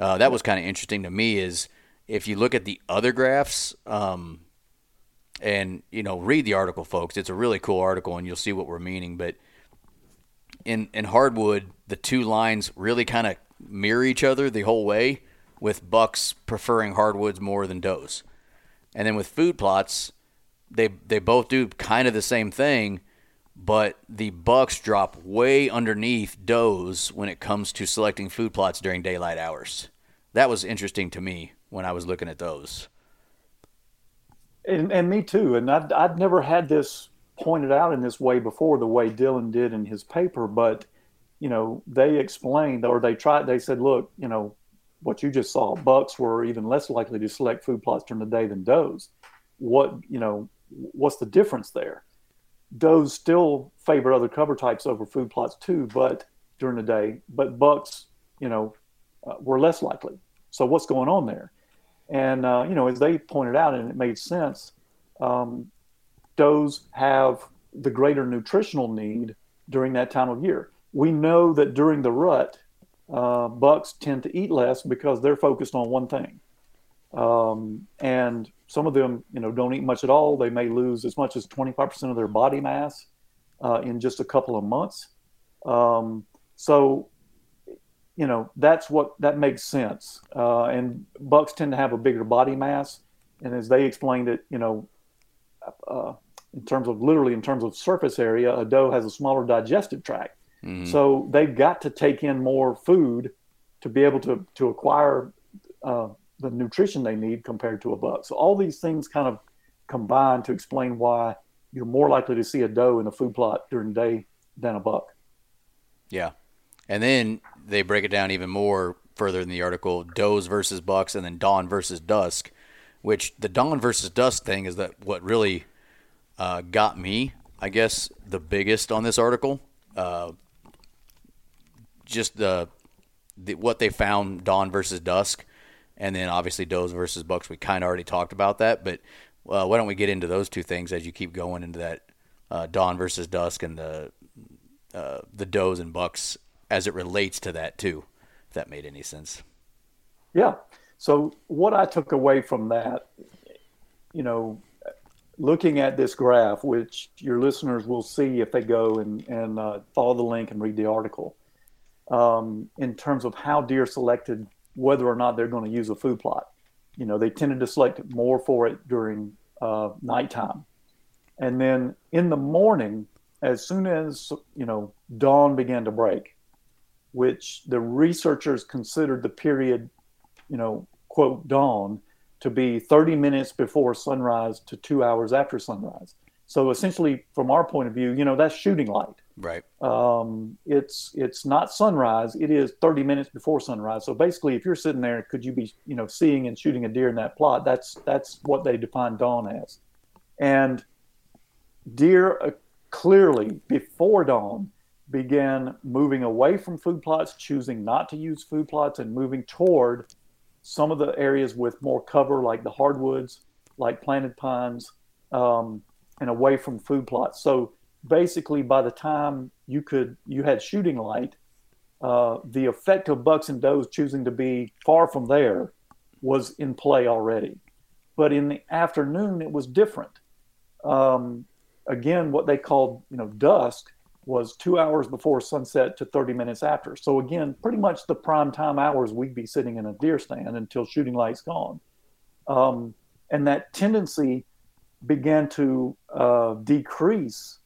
uh, that was kind of interesting to me. Is if you look at the other graphs, um, and you know, read the article, folks. It's a really cool article, and you'll see what we're meaning. But in in hardwood, the two lines really kind of mirror each other the whole way, with bucks preferring hardwoods more than does. And then with food plots, they they both do kind of the same thing, but the bucks drop way underneath does when it comes to selecting food plots during daylight hours. That was interesting to me when I was looking at those. And, and me too. And I'd, I'd never had this pointed out in this way before, the way Dylan did in his paper. But, you know, they explained or they tried, they said, look, you know, what you just saw, bucks were even less likely to select food plots during the day than does. What, you know, what's the difference there? Does still favor other cover types over food plots too, but during the day, but bucks, you know, uh, were less likely. So what's going on there? And uh, you know, as they pointed out, and it made sense, um, does have the greater nutritional need during that time of year. We know that during the rut, uh, bucks tend to eat less because they're focused on one thing. Um, and some of them, you know, don't eat much at all. They may lose as much as 25% of their body mass uh, in just a couple of months. Um, so, you know, that's what that makes sense. Uh, and bucks tend to have a bigger body mass. And as they explained it, you know, uh, in terms of literally in terms of surface area, a doe has a smaller digestive tract. Mm-hmm. So they've got to take in more food to be able to to acquire uh, the nutrition they need compared to a buck. So all these things kind of combine to explain why you're more likely to see a doe in a food plot during the day than a buck. Yeah, and then they break it down even more further in the article: does versus bucks, and then dawn versus dusk. Which the dawn versus dusk thing is that what really uh, got me, I guess, the biggest on this article. Uh, just the, the what they found dawn versus dusk, and then obviously does versus bucks. We kind of already talked about that, but uh, why don't we get into those two things as you keep going into that uh, dawn versus dusk and the uh, the does and bucks as it relates to that too, if that made any sense. Yeah. So what I took away from that, you know, looking at this graph, which your listeners will see if they go and, and uh, follow the link and read the article, um, in terms of how deer selected whether or not they're going to use a food plot. You know, they tended to select more for it during uh, nighttime. And then in the morning, as soon as, you know, dawn began to break, which the researchers considered the period, you know, quote, dawn to be 30 minutes before sunrise to two hours after sunrise. So essentially, from our point of view, you know, that's shooting light. Right. Um, it's it's not sunrise. It is 30 minutes before sunrise. So basically, if you're sitting there, could you be you know seeing and shooting a deer in that plot? That's that's what they define dawn as. And deer uh, clearly before dawn began moving away from food plots, choosing not to use food plots, and moving toward some of the areas with more cover, like the hardwoods, like planted pines, um, and away from food plots. So basically by the time you could you had shooting light, uh, the effect of bucks and does choosing to be far from there was in play already. But in the afternoon, it was different. Um, again, what they called you know dusk was two hours before sunset to 30 minutes after. So again, pretty much the prime time hours we'd be sitting in a deer stand until shooting light's gone. Um, and that tendency began to uh, decrease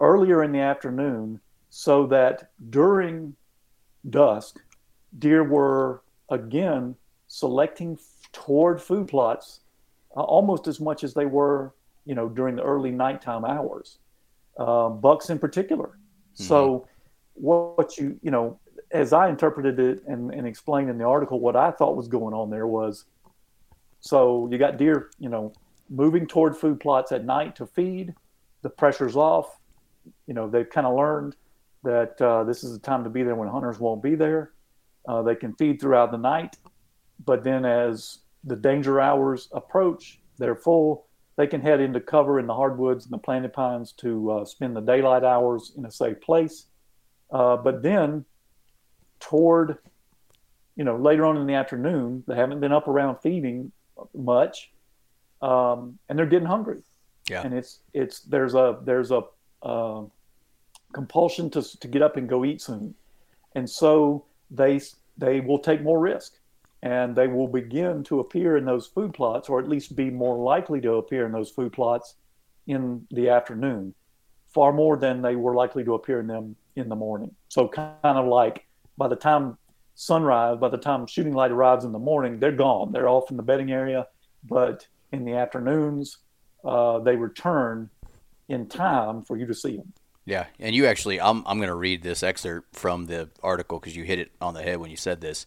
earlier in the afternoon so that during dusk, deer were again selecting toward food plots uh, almost as much as they were, you know, during the early nighttime hours. Uh, bucks in particular. Mm-hmm. So, what you, you know, as I interpreted it and, and explained in the article, what I thought was going on there was so you got deer, you know, moving toward food plots at night to feed, the pressure's off, you know they've kind of learned that uh, this is the time to be there when hunters won't be there. Uh, they can feed throughout the night, but then as the danger hours approach, they're full. They can head into cover in the hardwoods and the planted pines to uh, spend the daylight hours in a safe place. Uh, but then, toward you know later on in the afternoon, they haven't been up around feeding much, um, and they're getting hungry. Yeah. And it's it's there's a there's a uh, compulsion to, to get up and go eat soon. And so they, they will take more risk and they will begin to appear in those food plots, or at least be more likely to appear in those food plots in the afternoon, far more than they were likely to appear in them in the morning. So, kind of like by the time sunrise, by the time shooting light arrives in the morning, they're gone. They're off in the bedding area. But in the afternoons, uh, they return in time for you to see them. Yeah, and you actually, I'm I'm going to read this excerpt from the article because you hit it on the head when you said this.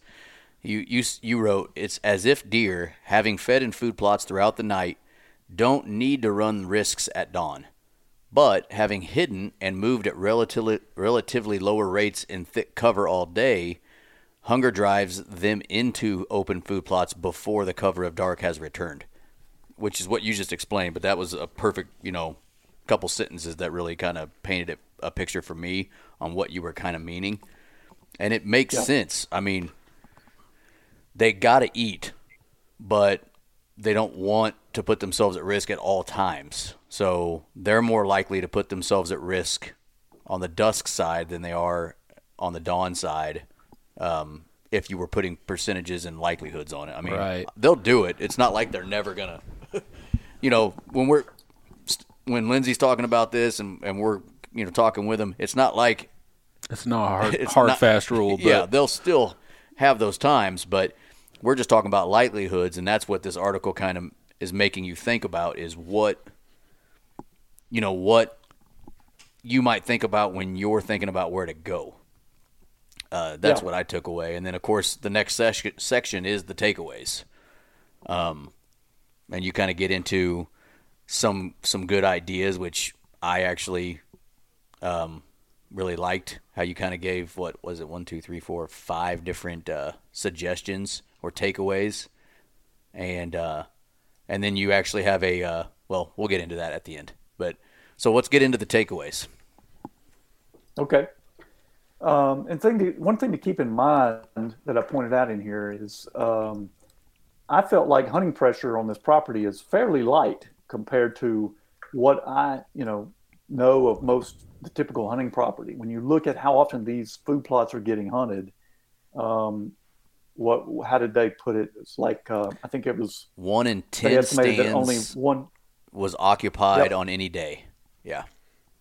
You you you wrote it's as if deer, having fed in food plots throughout the night, don't need to run risks at dawn, but having hidden and moved at relatively relatively lower rates in thick cover all day, hunger drives them into open food plots before the cover of dark has returned which is what you just explained, but that was a perfect, you know, couple sentences that really kind of painted a picture for me on what you were kind of meaning. And it makes Yeah. sense. I mean, they got to eat, but they don't want to put themselves at risk at all times. So they're more likely to put themselves at risk on the dusk side than they are on the dawn side. Um, if you were putting percentages and likelihoods on it, I mean, Right. they'll do it. It's not like they're never gonna. you know, when we're when Lindsay's talking about this and, and we're you know talking with them, it's not like It's not a hard, hard not- fast rule. But yeah, they'll still have those times, but we're just talking about likelihoods, and that's what this article kind of is making you think about is what you know what you might think about when you're thinking about where to go. Uh, that's Yeah. what I took away, and then of course the next section section is the takeaways, um, and you kind of get into some some good ideas, which I actually um, really liked how you kind of gave what was it one two three four five different uh, suggestions or takeaways and uh, and then you actually have a uh, well we'll get into that at the end but so let's get into the takeaways Okay. Um, and thing to, one thing to keep in mind that I pointed out in here is um, I felt like hunting pressure on this property is fairly light compared to what I, you know, know of most the typical hunting property. When you look at how often these food plots are getting hunted, um, what how did they put it? It's like uh, I think it was one in they ten estimated that only one was occupied Yep. on any day yeah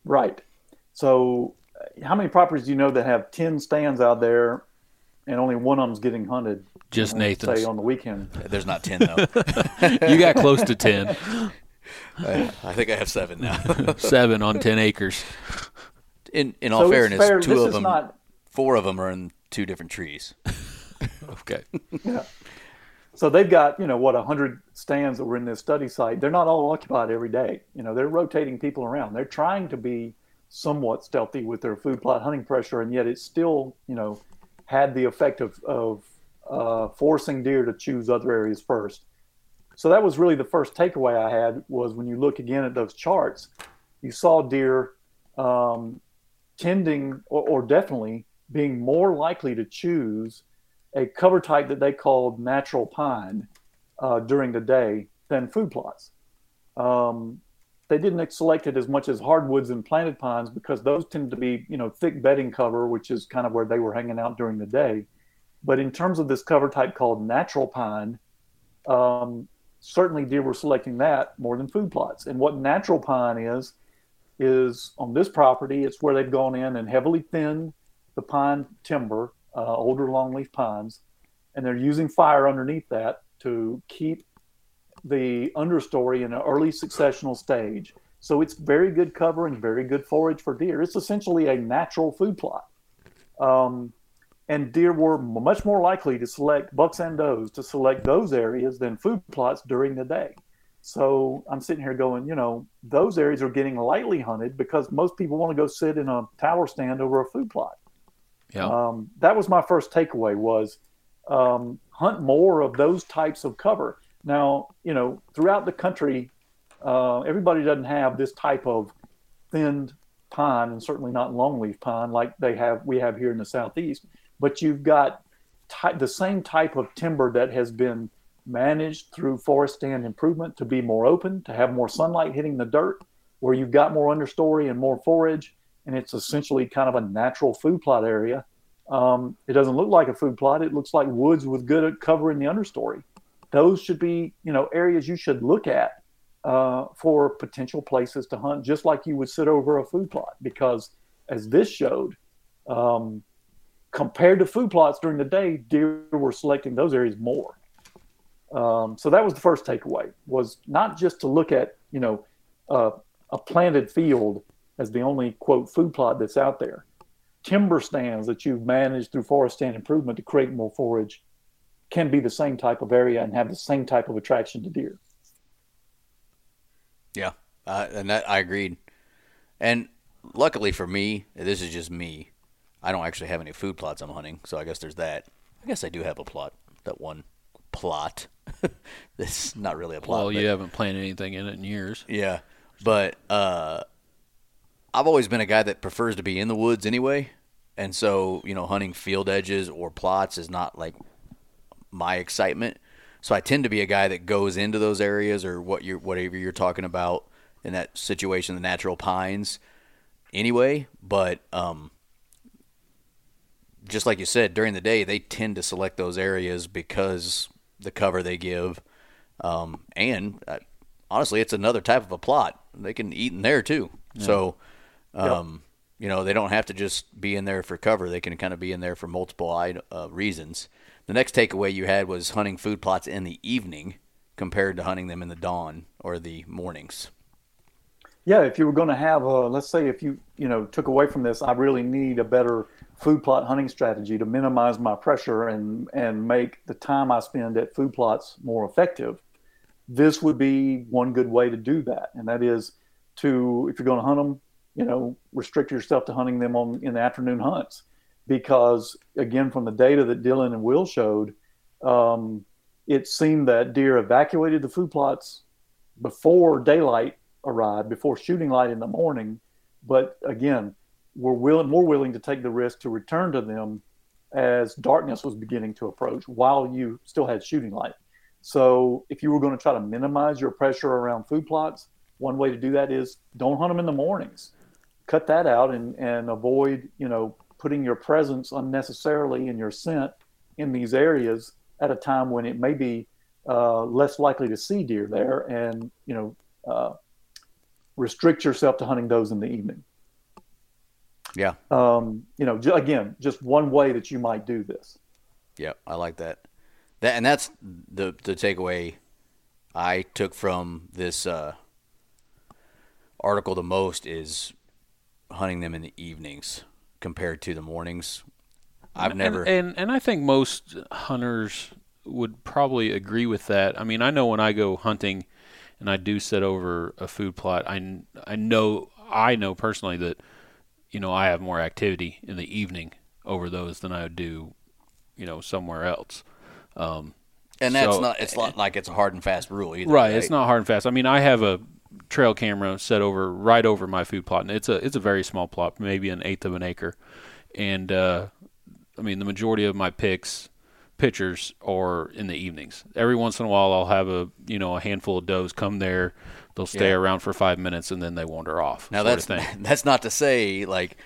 Right. So, uh, how many properties do you know that have 10 stands out there and only one of them's getting hunted? Just you know, Nathan's. Say on the weekend. there's not ten though you got close to 10. I, I think I have seven now Seven on 10 acres. in in all so fairness fair. two this of them not. four of them are in two different trees Okay. Yeah. So they've got you know what 100 stands that were in this study site. They're not all occupied every day. You know they're rotating people around. They're trying to be somewhat stealthy with their food plot hunting pressure, and yet it still you know had the effect of of uh, forcing deer to choose other areas first. So that was really the first takeaway I had was when you look again at those charts, you saw deer um, tending or, or definitely being more likely to choose a cover type that they called natural pine uh, during the day than food plots. Um, they didn't select it as much as hardwoods and planted pines because those tend to be, you know, thick bedding cover, which is kind of where they were hanging out during the day. But in terms of this cover type called natural pine, um, certainly deer were selecting that more than food plots. And what natural pine is, is on this property, it's where they've gone in and heavily thinned the pine timber, uh, older longleaf pines, and they're using fire underneath that to keep the understory in an early successional stage. So it's very good cover and very good forage for deer. It's essentially a natural food plot. Um, and deer were much more likely to select bucks and does to select those areas than food plots during the day. So I'm sitting here going, you know, those areas are getting lightly hunted because most people want to go sit in a tower stand over a food plot. Yeah. Um, that was my first takeaway was um, hunt more of those types of cover. Now, you know, throughout the country, uh, everybody doesn't have this type of thinned pine, and certainly not longleaf pine like they have we have here in the southeast. But you've got ty- the same type of timber that has been managed through forest stand improvement to be more open, to have more sunlight hitting the dirt, where you've got more understory and more forage, and it's essentially kind of a natural food plot area. Um, it doesn't look like a food plot; it looks like woods with good cover in the understory. Those should be, you know, areas you should look at uh, for potential places to hunt, just like you would sit over a food plot. Because as this showed, um, compared to food plots during the day, deer were selecting those areas more. Um, so that was the first takeaway: was not just to look at, you know, uh, a planted field as the only quote food plot that's out there. Timber stands that you've managed through forest stand improvement to create more forage can be the same type of area and have the same type of attraction to deer. Yeah, uh, and that I agreed. And luckily for me, this is just me. I don't actually have any food plots I'm hunting, so I guess there's that. I guess I do have a plot, that one plot. it's not really a plot. Well, but- you haven't planted anything in it in years. Yeah, but uh, I've always been a guy that prefers to be in the woods anyway, and so you know, hunting field edges or plots is not like my excitement. So I tend to be a guy that goes into those areas or what you're whatever you're talking about in that situation, the natural pines, anyway. But um, just like you said, during the day they tend to select those areas because the cover they give, um, and uh, honestly, it's another type of a plot. They can eat in there too. So, um, you know, they don't have to just be in there for cover. They can kind of be in there for multiple uh, reasons. The next takeaway you had was hunting food plots in the evening compared to hunting them in the dawn or the mornings. Yeah, if you were going to have, a, let's say, if you you know took away from this, I really need a better food plot hunting strategy to minimize my pressure and and make the time I spend at food plots more effective. This would be one good way to do that, and that is to if you're going to hunt them, you know, restrict yourself to hunting them on in the afternoon hunts, because again, from the data that Dylan and Will showed, um, it seemed that deer evacuated the food plots before daylight arrived, before shooting light in the morning. But again, were willing, more willing to take the risk to return to them as darkness was beginning to approach while you still had shooting light. So if you were going to try to minimize your pressure around food plots, one way to do that is don't hunt them in the mornings. Cut that out and, and avoid, you know, putting your presence unnecessarily in your scent in these areas at a time when it may be uh, less likely to see deer there and, you know, uh, restrict yourself to hunting those in the evening. Yeah, Um, you know, j- again, just one way that you might do this. yeah, I like that. That and that's the the takeaway I took from this uh, article the most is hunting them in the evenings compared to the mornings. I've never. and, and I think most hunters would probably agree with that. I mean, I know when I go hunting and I do sit over a food plot, I, I know I know personally that you know I have more activity in the evening over those than I would do, you know, somewhere else. Um, and that's so- not. It's not like it's a hard and fast rule either. right, it's not hard and fast. I mean, I have a trail camera set over right over my food plot, and it's a it's a very small plot, maybe an eighth of an acre, and uh, I mean the majority of my picks pictures are in the evenings. Every once in a while, I'll have a you know a handful of does come there. They'll stay Yeah. around for five minutes and then they wander off. Now that's of thing. that's not to say like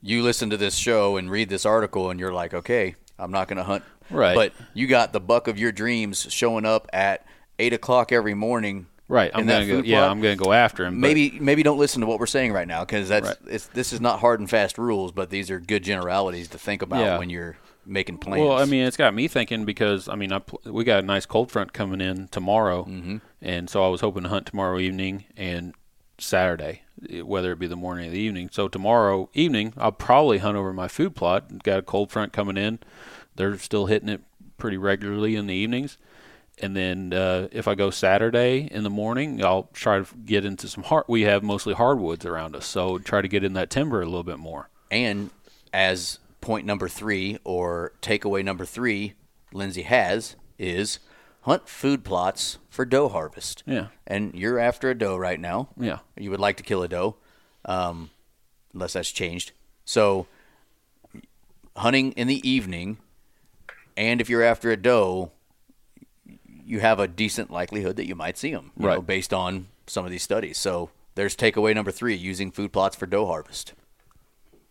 you listen to this show and read this article and you're like, okay, I'm not going to hunt. Right. But you got the buck of your dreams showing up at eight o'clock every morning. Right. I'm gonna go. Yeah. I'm gonna go after him. but- Maybe maybe don't listen to what we're saying right now because that's Right. it's this is not hard and fast rules, but these are good generalities to think about Yeah. when you're making plans. Well, I mean, it's got me thinking because I mean, I pl- we got a nice cold front coming in tomorrow, Mm-hmm. and so I was hoping to hunt tomorrow evening and Saturday, eh, whether it be the morning or the evening. So tomorrow evening, I'll probably hunt over my food plot. Got a cold front coming in; they're still hitting it pretty regularly in the evenings. And then uh, if I go Saturday in the morning, I'll try to get into some hard. We have mostly hardwoods around us, so try to get in that timber a little bit more. And as point number three or takeaway number three, Lindsay has is hunt food plots for doe harvest. Yeah. And you're after a doe right now. Yeah. You would like to kill a doe, um, unless that's changed. So hunting in the evening, and if you're after a doe, you have a decent likelihood that you might see them, you know, Right. based on some of these studies. So there's takeaway number three: using food plots for doe harvest.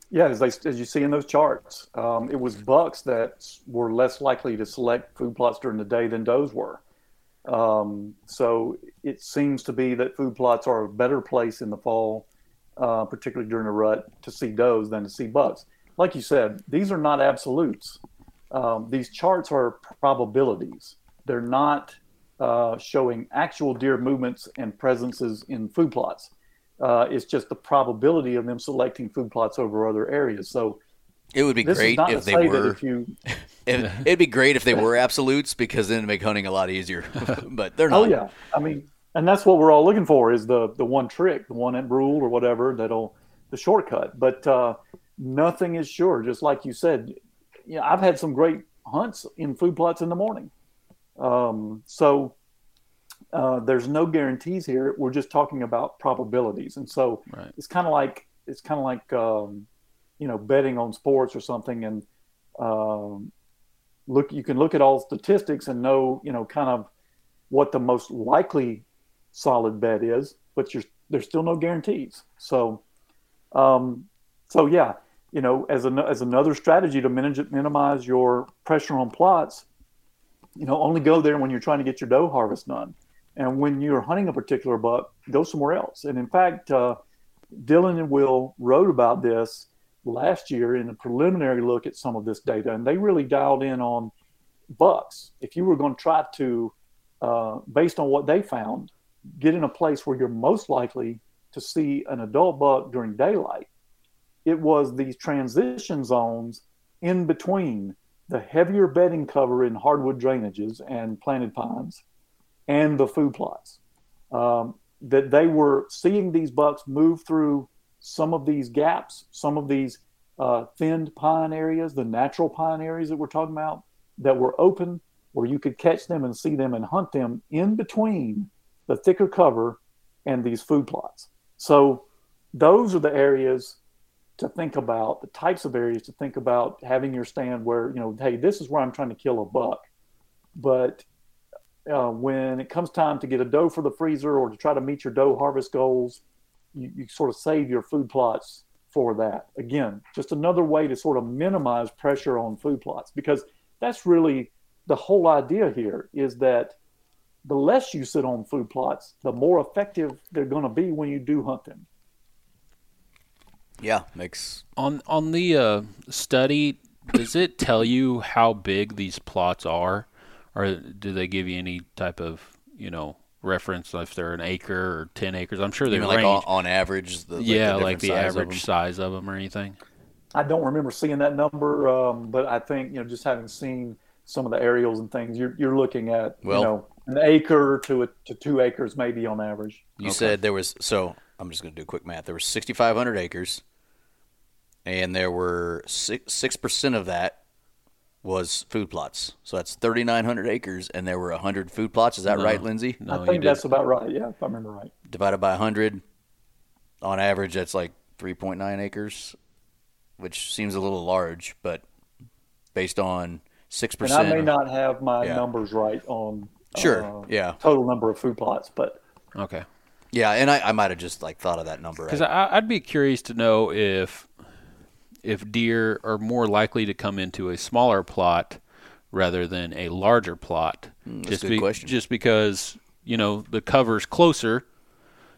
Yeah, as, they, as you see in those charts, um, it was bucks that were less likely to select food plots during the day than does were. Um, so it seems to be that food plots are a better place in the fall, uh, particularly during the rut, to see does than to see bucks. Like you said, these are not absolutes. Um, these charts are probabilities. They're not uh, showing actual deer movements and presences in food plots. Uh, it's just the probability of them selecting food plots over other areas. So It would be great if they were. if you It, it'd be great if they were absolutes because then it'd make hunting a lot easier. but they're not. Oh yeah, I mean, and that's what we're all looking for is the the one trick, the one rule or whatever that'll the shortcut. But uh, nothing is sure. Just like you said, you know, I've had some great hunts in food plots in the morning. Um, so uh, there's no guarantees here. We're just talking about probabilities, and so Right. it's kind of like it's kind of like um, you know betting on sports or something, and um, look you can look at all statistics and know you know kind of what the most likely solid bet is, but you're, there's still no guarantees. So, um, so yeah, you know, as an, as another strategy to manage, minimize your pressure on plots, you know, only go there when you're trying to get your doe harvest done. And when you're hunting a particular buck, go somewhere else. And in fact, uh, Dylan and Will wrote about this last year in a preliminary look at some of this data, and they really dialed in on bucks. If you were going to try to, uh, based on what they found, get in a place where you're most likely to see an adult buck during daylight, it was these transition zones in between the heavier bedding cover in hardwood drainages and planted pines and the food plots. Um, that they were seeing these bucks move through some of these gaps, some of these uh, thinned pine areas, the natural pine areas that we're talking about that were open where you could catch them and see them and hunt them in between the thicker cover and these food plots. So those are the areas to think about, the types of areas to think about having your stand where, you know, hey, this is where I'm trying to kill a buck. But uh, when it comes time to get a doe for the freezer or to try to meet your doe harvest goals, you, you sort of save your food plots for that. Again, just another way to sort of minimize pressure on food plots because that's really the whole idea here is that the less you sit on food plots, the more effective they're going to be when you do hunt them. Yeah, makes On on the uh, study, does it tell you how big these plots are, or do they give you any type of you know reference if they're an acre or ten acres? I'm sure they you mean like on, on average. The, like yeah, the like the size average them? size of them or anything. I don't remember seeing that number, um, but I think you know just having seen some of the aerials and things, you're you're looking at Well- you know an acre to a, to two acres maybe on average. You said there was so I'm just going to do quick math. There were 6,500 acres, and there were six six percent of that was food plots. So that's 3,900 acres, and there were 100 food plots. Is that No. right, Lindsay? No, I think that's about right. Yeah, if I remember right. Divided by 100, on average, that's like 3.9 acres, which seems a little large, but based on six And I may percent. not have my Yeah. numbers right on Sure. uh, yeah. total number of food plots, but Okay. Yeah, and I, I might have just like thought of that number. Because I- I'd be curious to know if if deer are more likely to come into a smaller plot rather than a larger plot. Hmm, that's a just good question. just because you know the cover's closer,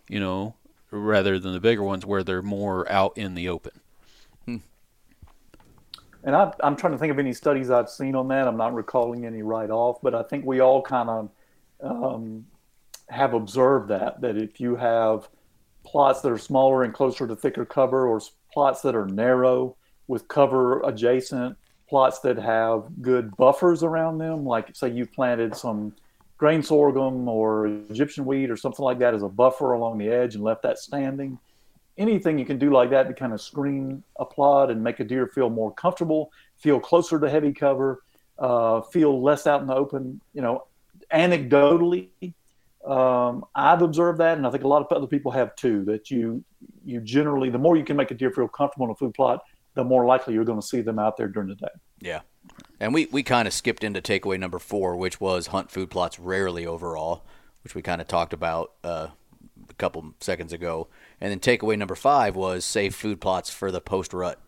you know, rather than the bigger ones where they're more out in the open. And I, I'm trying to think of any studies I've seen on that. I'm not recalling any right off, but I think we all kind of um, have observed that that if you have plots that are smaller and closer to thicker cover, or s- plots that are narrow with cover adjacent, plots that have good buffers around them, like say you planted some grain sorghum or Egyptian wheat or something like that as a buffer along the edge and left that standing anything you can do like that to kind of screen a plot and make a deer feel more comfortable, feel closer to heavy cover, uh, feel less out in the open. You know, anecdotally, um, I've observed that, and I think a lot of other people have too. That you you generally, the more you can make a deer feel comfortable in a food plot, the more likely you're going to see them out there during the day. Yeah. And we, we kind of skipped into takeaway number four, which was hunt food plots rarely overall, which we kind of talked about uh, a couple seconds ago. And then takeaway number five was save food plots for the post rut.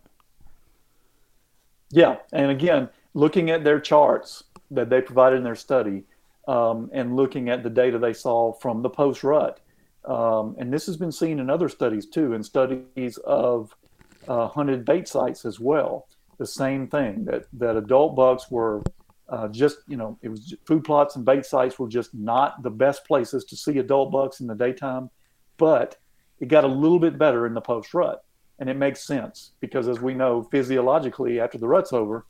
Yeah, and again, looking at their charts that they provided in their study, um, and looking at the data they saw from the post rut, um, and this has been seen in other studies too, in studies of uh, hunted bait sites as well. The same thing that that adult bucks were uh, just you know it was food plots and bait sites were just not the best places to see adult bucks in the daytime, but it got a little bit better in the post rut and it makes sense because as we know physiologically after the rut's over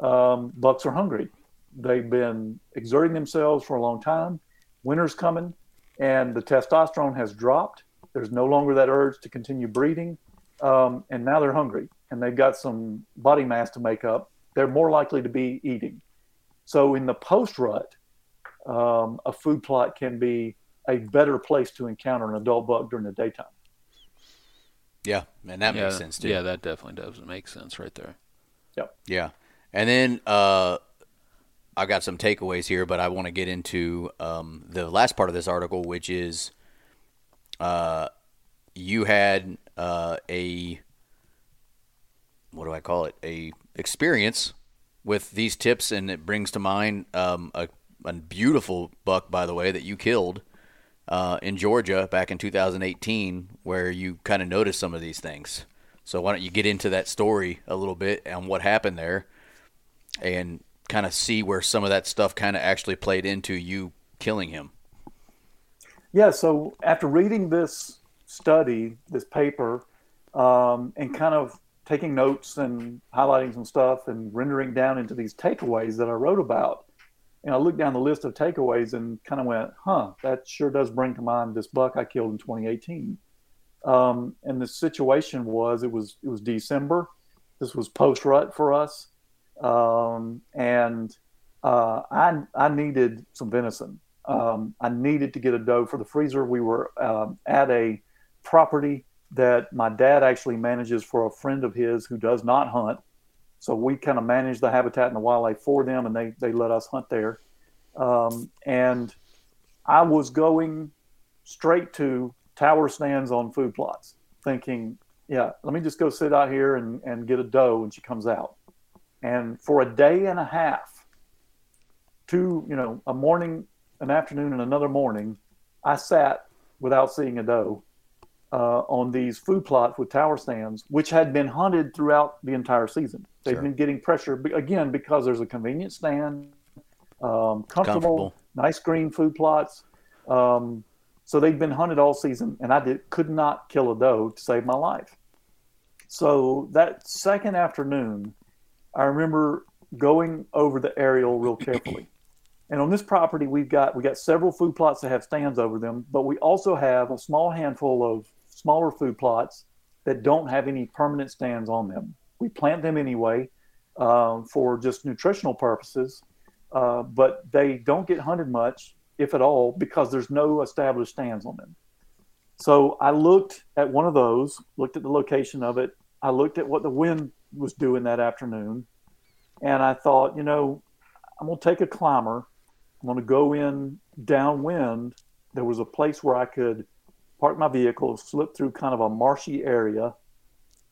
um, bucks are hungry they've been exerting themselves for a long time winter's coming and the testosterone has dropped there's no longer that urge to continue breeding um, and now they're hungry and they've got some body mass to make up they're more likely to be eating so in the post rut um, a food plot can be a better place to encounter an adult buck during the daytime. Yeah, and that yeah, makes sense too. Yeah, that definitely does make sense right there. Yep. Yeah. And then uh, I got some takeaways here, but I want to get into um, the last part of this article, which is uh, you had uh, a what do I call it? A experience with these tips, and it brings to mind um, a, a beautiful buck, by the way, that you killed uh, in Georgia back in 2018, where you kind of noticed some of these things. So why don't you get into that story a little bit and what happened there, and kind of see where some of that stuff kind of actually played into you killing him. Yeah. So after reading this study, this paper, um, and kind of taking notes and highlighting some stuff and rendering down into these takeaways that I wrote about, and I looked down the list of takeaways and kind of went, "Huh, that sure does bring to mind this buck I killed in 2018." Um, and the situation was it was it was December. This was post rut for us, um, and uh, I I needed some venison. Um, I needed to get a doe for the freezer. We were um, at a property that my dad actually manages for a friend of his who does not hunt. So we kind of manage the habitat and the wildlife for them, and they they let us hunt there. Um, and I was going straight to tower stands on food plots, thinking, yeah, let me just go sit out here and, and get a doe when she comes out. And for a day and a half, two, you know, a morning, an afternoon, and another morning, I sat without seeing a doe uh, on these food plots with tower stands, which had been hunted throughout the entire season. They've Sure. been getting pressure again because there's a convenient stand, um, comfortable, Comfortable. nice green food plots. Um, so they'd been hunted all season, and I did could not kill a doe to save my life. So that second afternoon, I remember going over the aerial real carefully. And on this property, we've got we got several food plots that have stands over them, but we also have a small handful of smaller food plots that don't have any permanent stands on them. We plant them anyway um, for just nutritional purposes, uh, but they don't get hunted much, if at all, because there's no established stands on them. So I looked at one of those, looked at the location of it. I looked at what the wind was doing that afternoon, and I thought, you know, I'm going to take a climber. I'm going to go in downwind. There was a place where I could park my vehicle, slip through kind of a marshy area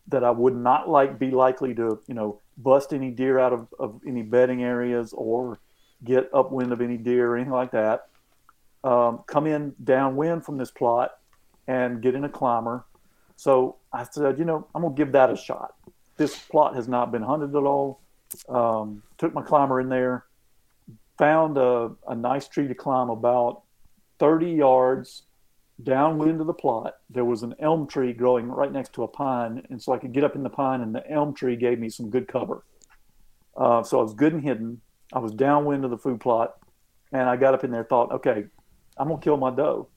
that I would not like be likely to, you know, bust any deer out of, of any bedding areas or get upwind of any deer or anything like that. Um, come in downwind from this plot and get in a climber. So I said, you know, I'm gonna give that a shot. This plot has not been hunted at all. Um, took my climber in there, found a, a nice tree to climb about 30 yards downwind of the plot. There was an elm tree growing right next to a pine, and so I could get up in the pine, and the elm tree gave me some good cover. Uh, so I was good and hidden. I was downwind of the food plot, and I got up in there, thought, okay, I'm gonna kill my doe.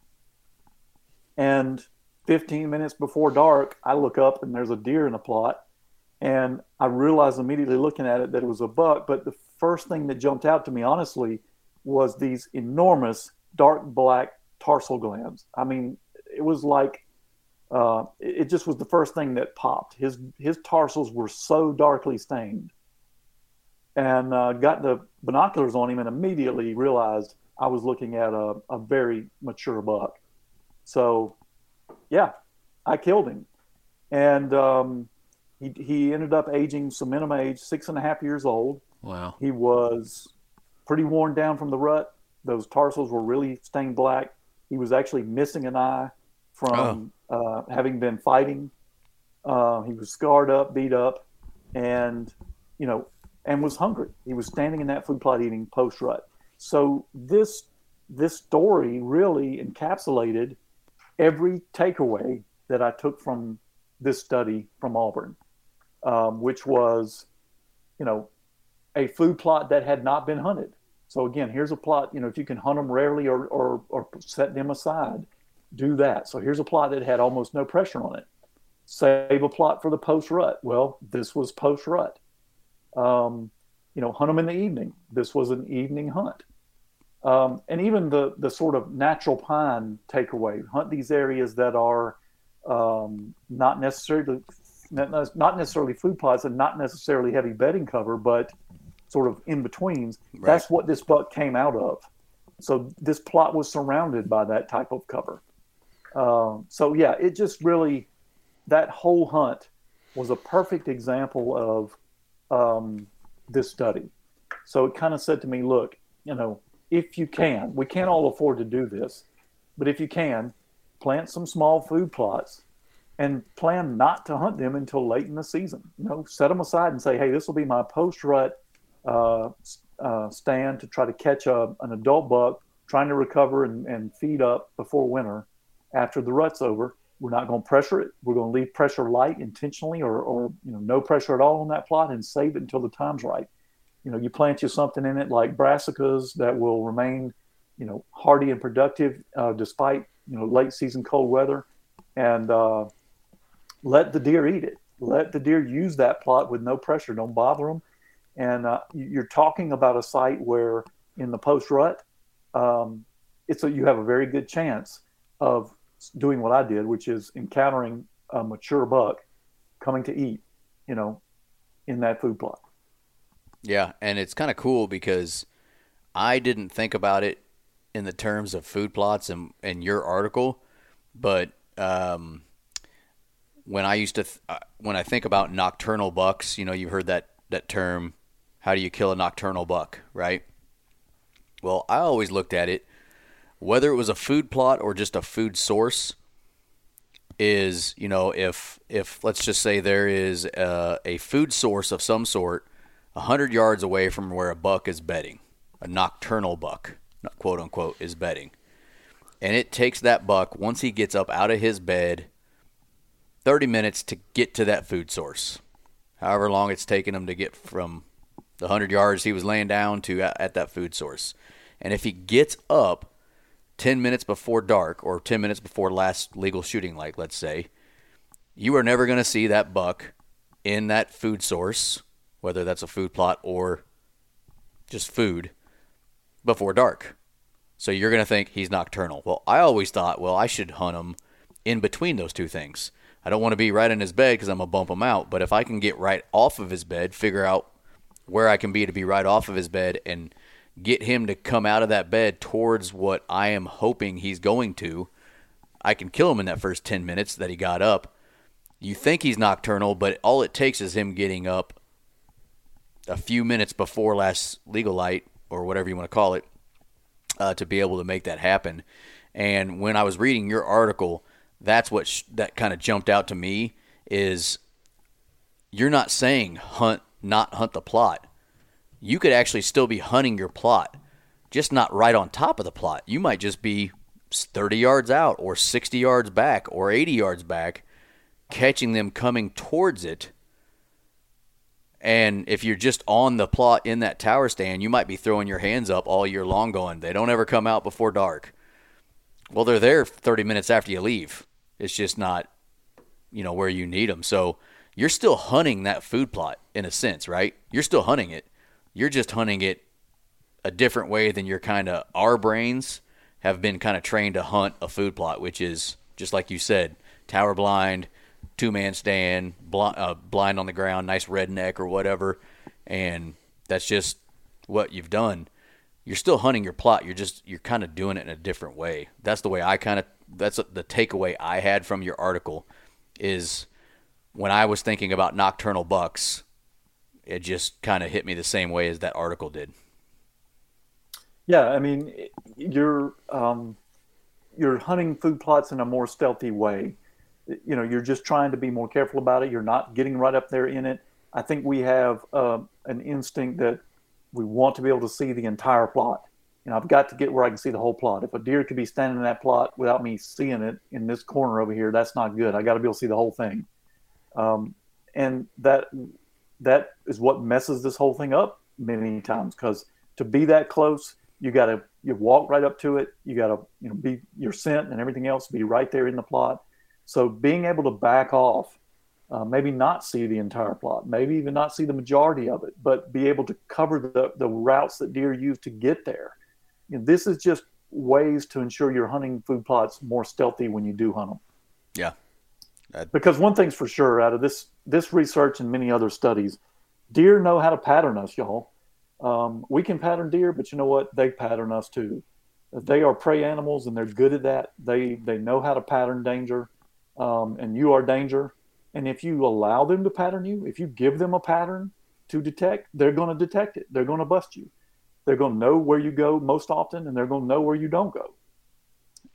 And 15 minutes before dark, I look up and there's a deer in the plot. And I realized immediately looking at it that it was a buck. But the first thing that jumped out to me, honestly, was these enormous dark black tarsal glands. I mean, it was like, uh, it just was the first thing that popped. His, his tarsals were so darkly stained. And uh, got the binoculars on him and immediately realized I was looking at a, a very mature buck. So, yeah, I killed him. And um, he, he ended up aging some minimum age, six and a half years old. Wow. He was pretty worn down from the rut. Those tarsals were really stained black. He was actually missing an eye from uh, having been fighting. Uh, he was scarred up, beat up, and you know, and was hungry. He was standing in that food plot eating post rut. So this this story really encapsulated every takeaway that I took from this study from Auburn, um, which was, you know, a food plot that had not been hunted. So again, here's a plot. You know, if you can hunt them rarely or or, or set them aside, do that. So here's a plot that had almost no pressure on it. Save a plot for the post rut. Well, this was post rut. Um, you know, hunt them in the evening. This was an evening hunt. Um, and even the the sort of natural pine takeaway, hunt these areas that are um, not necessarily not necessarily food plots and not necessarily heavy bedding cover, but sort of in betweens. Right. That's what this buck came out of. So this plot was surrounded by that type of cover. Um, so yeah, it just really that whole hunt was a perfect example of um, this study. So it kind of said to me, look, you know, if you can, we can't all afford to do this, but if you can, plant some small food plots and plan not to hunt them until late in the season. You know, set them aside and say, hey, this will be my post rut uh, uh, stand to try to catch a, an adult buck trying to recover and, and feed up before winter after the rut's over. We're not going to pressure it. We're going to leave pressure light intentionally or, or you know no pressure at all on that plot and save it until the time's right. You know, you plant you something in it like brassicas that will remain, you know, hardy and productive uh, despite you know late season cold weather, and uh, let the deer eat it. Let the deer use that plot with no pressure. Don't bother them. And uh, you're talking about a site where in the post rut, um, it's a, you have a very good chance of doing what I did, which is encountering a mature buck coming to eat, you know, in that food plot. Yeah, and it's kind of cool because I didn't think about it in the terms of food plots and in your article, but um, when I used to th- uh, when I think about nocturnal bucks, you know, you heard that that term. How do you kill a nocturnal buck, right? Well, I always looked at it whether it was a food plot or just a food source is you know if if let's just say there is a, a food source of some sort 100 yards away from where a buck is bedding a nocturnal buck quote unquote is bedding and it takes that buck once he gets up out of his bed 30 minutes to get to that food source however long it's taken him to get from the 100 yards he was laying down to at that food source and if he gets up 10 minutes before dark or 10 minutes before last legal shooting light, let's say, you are never going to see that buck in that food source, whether that's a food plot or just food, before dark. So you're going to think he's nocturnal. Well, I always thought, well, I should hunt him in between those two things. I don't want to be right in his bed because I'm to bump him out. But if I can get right off of his bed, figure out where I can be to be right off of his bed and – get him to come out of that bed towards what I am hoping he's going to, I can kill him in that first 10 minutes that he got up. You think he's nocturnal, but all it takes is him getting up a few minutes before last legal light or whatever you want to call it uh, to be able to make that happen. And when I was reading your article, that's what sh- that kind of jumped out to me is you're not saying hunt not hunt the plot you could actually still be hunting your plot, just not right on top of the plot. You might just be 30 yards out or 60 yards back or 80 yards back, catching them coming towards it. And if you're just on the plot in that tower stand, you might be throwing your hands up all year long going, they don't ever come out before dark. Well, they're there 30 minutes after you leave. It's just not, you know, where you need them. So you're still hunting that food plot in a sense, right? You're still hunting it. You're just hunting it a different way than your kind of our brains have been kind of trained to hunt a food plot, which is just like you said, tower blind, two man stand, blind, uh, blind on the ground, nice redneck or whatever, and that's just what you've done. You're still hunting your plot. You're just you're kind of doing it in a different way. That's the way I kind of that's the takeaway I had from your article is when I was thinking about nocturnal bucks, it just kind of hit me the same way as that article did. Yeah, I mean, you're um, you're hunting food plots in a more stealthy way. You know, you're just trying to be more careful about it. You're not getting right up there in it. I think we have uh, an instinct that we want to be able to see the entire plot. Know, I've got to get where I can see the whole plot. If a deer could be standing in that plot without me seeing it in this corner over here, that's not good. I got to be able to see the whole thing. Um, and that that is what messes this whole thing up many times because to be that close, you got to you walk right up to it. You got to you know be your scent and everything else be right there in the plot. So being able to back off, uh, maybe not see the entire plot, maybe even not see the majority of it, but be able to cover the the routes that deer use to get there. you know, this is just ways to ensure you're hunting food plots more stealthy when you do hunt them. Yeah. Because one thing's for sure, out of this this research and many other studies, deer know how to pattern us, y'all. Um, we can pattern deer, but you know what? They pattern us too. They are prey animals, and they're good at that. They they know how to pattern danger, um, and you are danger. And if you allow them to pattern you, if you give them a pattern to detect, they're going to detect it. They're going to bust you. They're going to know where you go most often, and they're going to know where you don't go.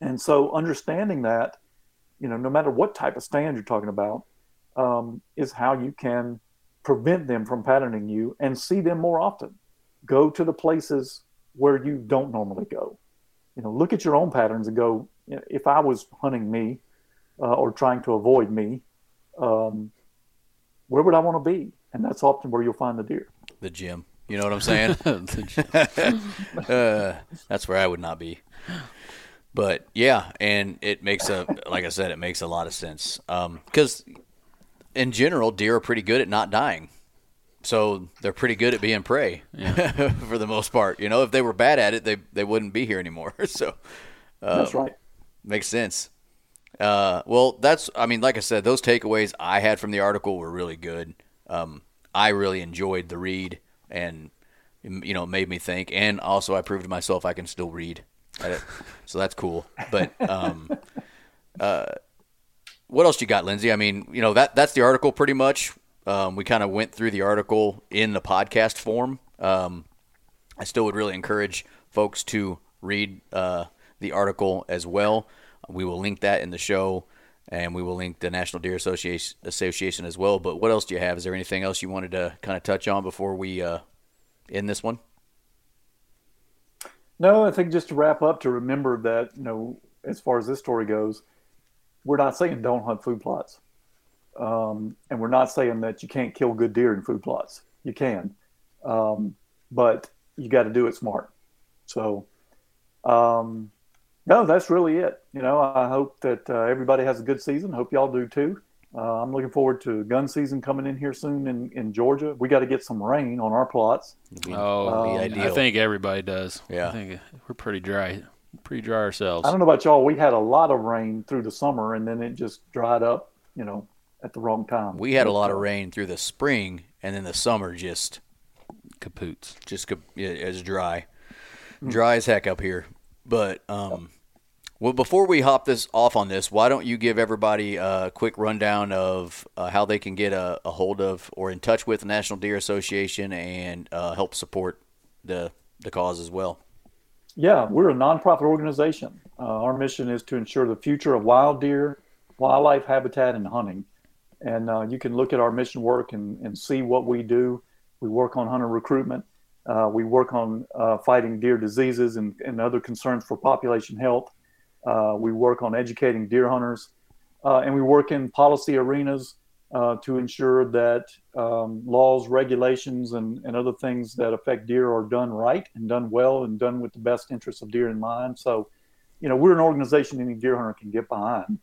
And so, understanding that, you know, no matter what type of stand you're talking about, um, is how you can prevent them from patterning you and see them more often. Go to the places where you don't normally go. You know, look at your own patterns and go, if I was hunting me uh, or trying to avoid me, um, where would I want to be? And that's often where you'll find the deer. The gym. You know what I'm saying? uh, that's where I would not be. But yeah, and it makes a like I said, it makes a lot of sense. Um, because um, in general, deer are pretty good at not dying. So they're pretty good at being prey yeah. for the most part. You know, if they were bad at it, they they wouldn't be here anymore. so uh, that's right. Makes sense. Uh, well, that's I mean, like I said, those takeaways I had from the article were really good. Um, I really enjoyed the read, and you know, made me think. And also, I proved to myself I can still read. so that's cool. But um, uh, what else you got, Lindsay? I mean, you know that that's the article pretty much. Um, we kind of went through the article in the podcast form. Um, I still would really encourage folks to read uh, the article as well. We will link that in the show, and we will link the National Deer Association, Association as well. But what else do you have? Is there anything else you wanted to kind of touch on before we uh, end this one? No, I think just to wrap up, to remember that you know, as far as this story goes, we're not saying don't hunt food plots. Um, and we're not saying that you can't kill good deer in food plots. You can, um, but you got to do it smart. So, um, no, that's really it. You know, I hope that uh, everybody has a good season. Hope y'all do too. Uh, I'm looking forward to gun season coming in here soon in, in Georgia. We got to get some rain on our plots. Oh, um, I think everybody does. Yeah, I think we're pretty dry, pretty dry ourselves. I don't know about y'all. We had a lot of rain through the summer, and then it just dried up. You know, at the wrong time. We had a lot of rain through the spring, and then the summer just kapoots. Just it's dry, hmm. dry as heck up here. But um, well, before we hop this off on this, why don't you give everybody a quick rundown of uh, how they can get a, a, hold of or in touch with the National Deer Association and uh, help support the the cause as well? Yeah, we're a nonprofit organization. Uh, our mission is to ensure the future of wild deer, wildlife habitat, and hunting. And uh, you can look at our mission work and, and see what we do. We work on hunter recruitment. Uh, we work on uh, fighting deer diseases and, and other concerns for population health. Uh, we work on educating deer hunters. Uh, and we work in policy arenas uh, to ensure that um, laws, regulations, and, and other things that affect deer are done right and done well and done with the best interests of deer in mind. So, you know, we're an organization any deer hunter can get behind.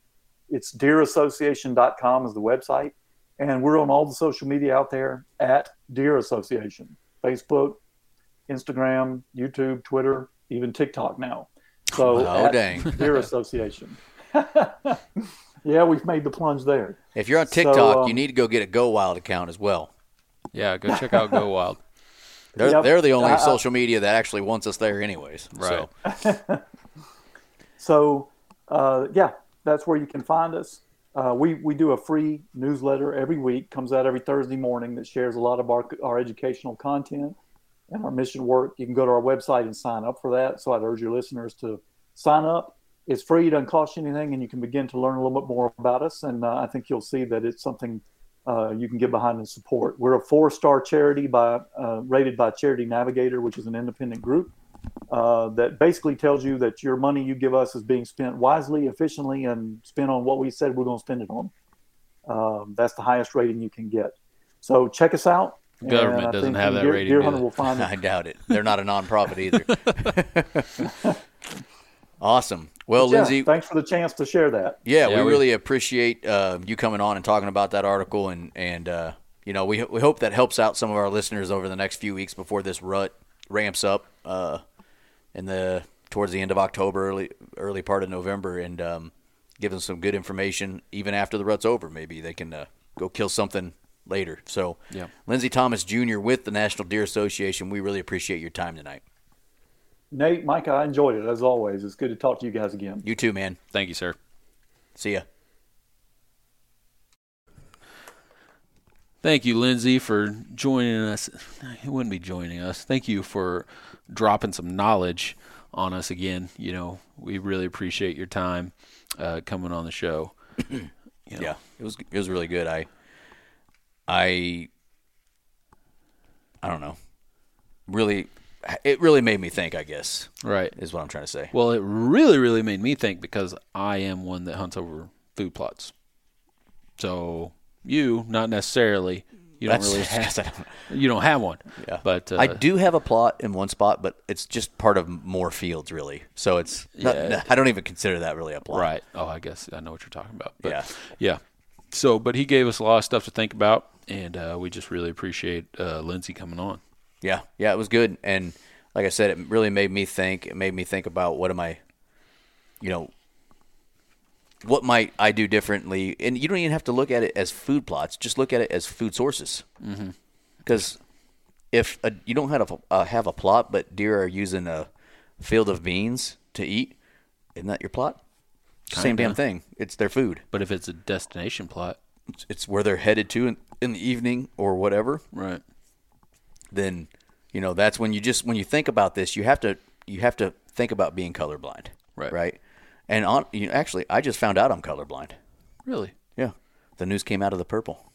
It's deerassociation.com is the website. And we're on all the social media out there at Deer Association Facebook, Instagram, YouTube, Twitter, even TikTok now. So, oh, dang. Deer Association. yeah, we've made the plunge there. If you're on TikTok, so, um, you need to go get a Go Wild account as well. Yeah, go check out Go Wild. They're, yep. they're the only uh, social media that actually wants us there, anyways. Right. So, so uh, yeah, that's where you can find us. Uh, we, we do a free newsletter every week, comes out every Thursday morning that shares a lot of our, our educational content and our mission work. You can go to our website and sign up for that. So I'd urge your listeners to sign up. It's free, it doesn't cost you anything, and you can begin to learn a little bit more about us. And uh, I think you'll see that it's something uh, you can get behind and support. We're a four star charity by uh, rated by Charity Navigator, which is an independent group uh, that basically tells you that your money you give us is being spent wisely, efficiently, and spent on what we said we're going to spend it on. Um, that's the highest rating you can get. So check us out. Government doesn't have that Deer, rating. Deer Hunter will find I doubt it. They're not a nonprofit either. awesome. Well, yeah, Lindsay, thanks for the chance to share that. Yeah, yeah we, we, really appreciate uh, you coming on and talking about that article, and and uh, you know we we hope that helps out some of our listeners over the next few weeks before this rut ramps up. Uh, in the towards the end of October, early early part of November, and um, give them some good information. Even after the rut's over, maybe they can uh, go kill something later. So, Yeah. Lindsay Thomas Jr. with the National Deer Association, we really appreciate your time tonight. Nate, Mike, I enjoyed it as always. It's good to talk to you guys again. You too, man. Thank you, sir. See ya. Thank you, Lindsay, for joining us. It wouldn't be joining us. Thank you for dropping some knowledge on us again. You know, we really appreciate your time uh, coming on the show. You know, Yeah, it was it was really good. I I I don't know. Really, it really made me think. I guess Right. is what I'm trying to say. Well, it really, really made me think because I am one that hunts over food plots. So you, not necessarily. You don't That's- really have. Don't- You don't have one. Yeah, But uh, I do have a plot in one spot, but it's just part of more fields, really. So it's not, Yeah. I don't even consider that really a plot. Right. Oh, I guess I know what you're talking about. But Yeah. Yeah. So, but he gave us a lot of stuff to think about, and uh, we just really appreciate uh, Lindsay coming on. Yeah, yeah, it was good, and like I said, it really made me think. It made me think about what am I, you know, what might I do differently? And you don't even have to look at it as food plots; just look at it as food sources. Because if a, you don't have a uh, have a plot, but deer are using a field of beans to eat, isn't that your plot? Same Kinda. damn thing. It's their food. But if it's a destination plot, It's, where they're headed to in, in the evening or whatever. right? then you know that's when you just when you think about this you have to you have to think about being colorblind Right. right and on you know, actually i just found out i'm colorblind Really? yeah the news came out of the purple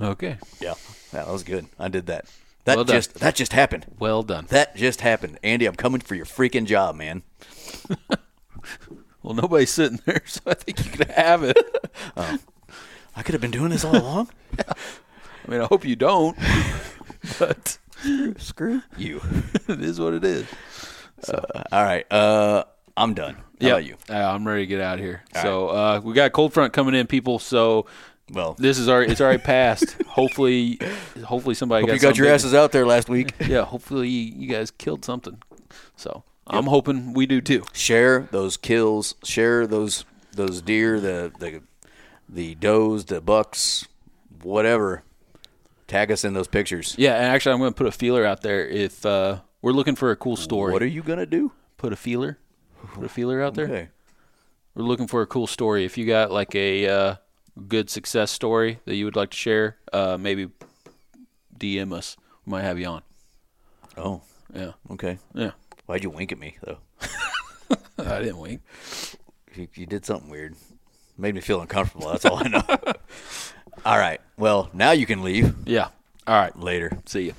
Okay. yeah that was good i did that that Well done. just that just happened Well done. that just happened andy i'm coming for your freaking job man Well, nobody's sitting there, so I think you can have it. i could have been doing this all along I mean, I hope you don't, but screw you it is what it is. all right uh i'm done how about you Uh, I'm ready to get out of here. so uh, we got cold front coming in, people. So well this is already it's already passed. hopefully, hopefully somebody hope got you got your asses out there last week Yeah, hopefully you guys killed something. So I'm hoping we do too. share those kills, share those those deer, the the the does, the bucks, whatever. Tag us in those pictures. Yeah, and actually, I'm going to put a feeler out there. If uh, we're looking for a cool story, What are you gonna do? put a feeler, put a feeler out there. Okay. We're looking for a cool story. If you got like a uh, good success story that you would like to share, uh, maybe DM us. We might have you on. Oh, Yeah, okay. yeah. Why'd you wink at me though? I didn't wink. You, you did something weird. Made me feel uncomfortable. That's all I know. all right. Well, now you can leave Yeah. All right. later. See you.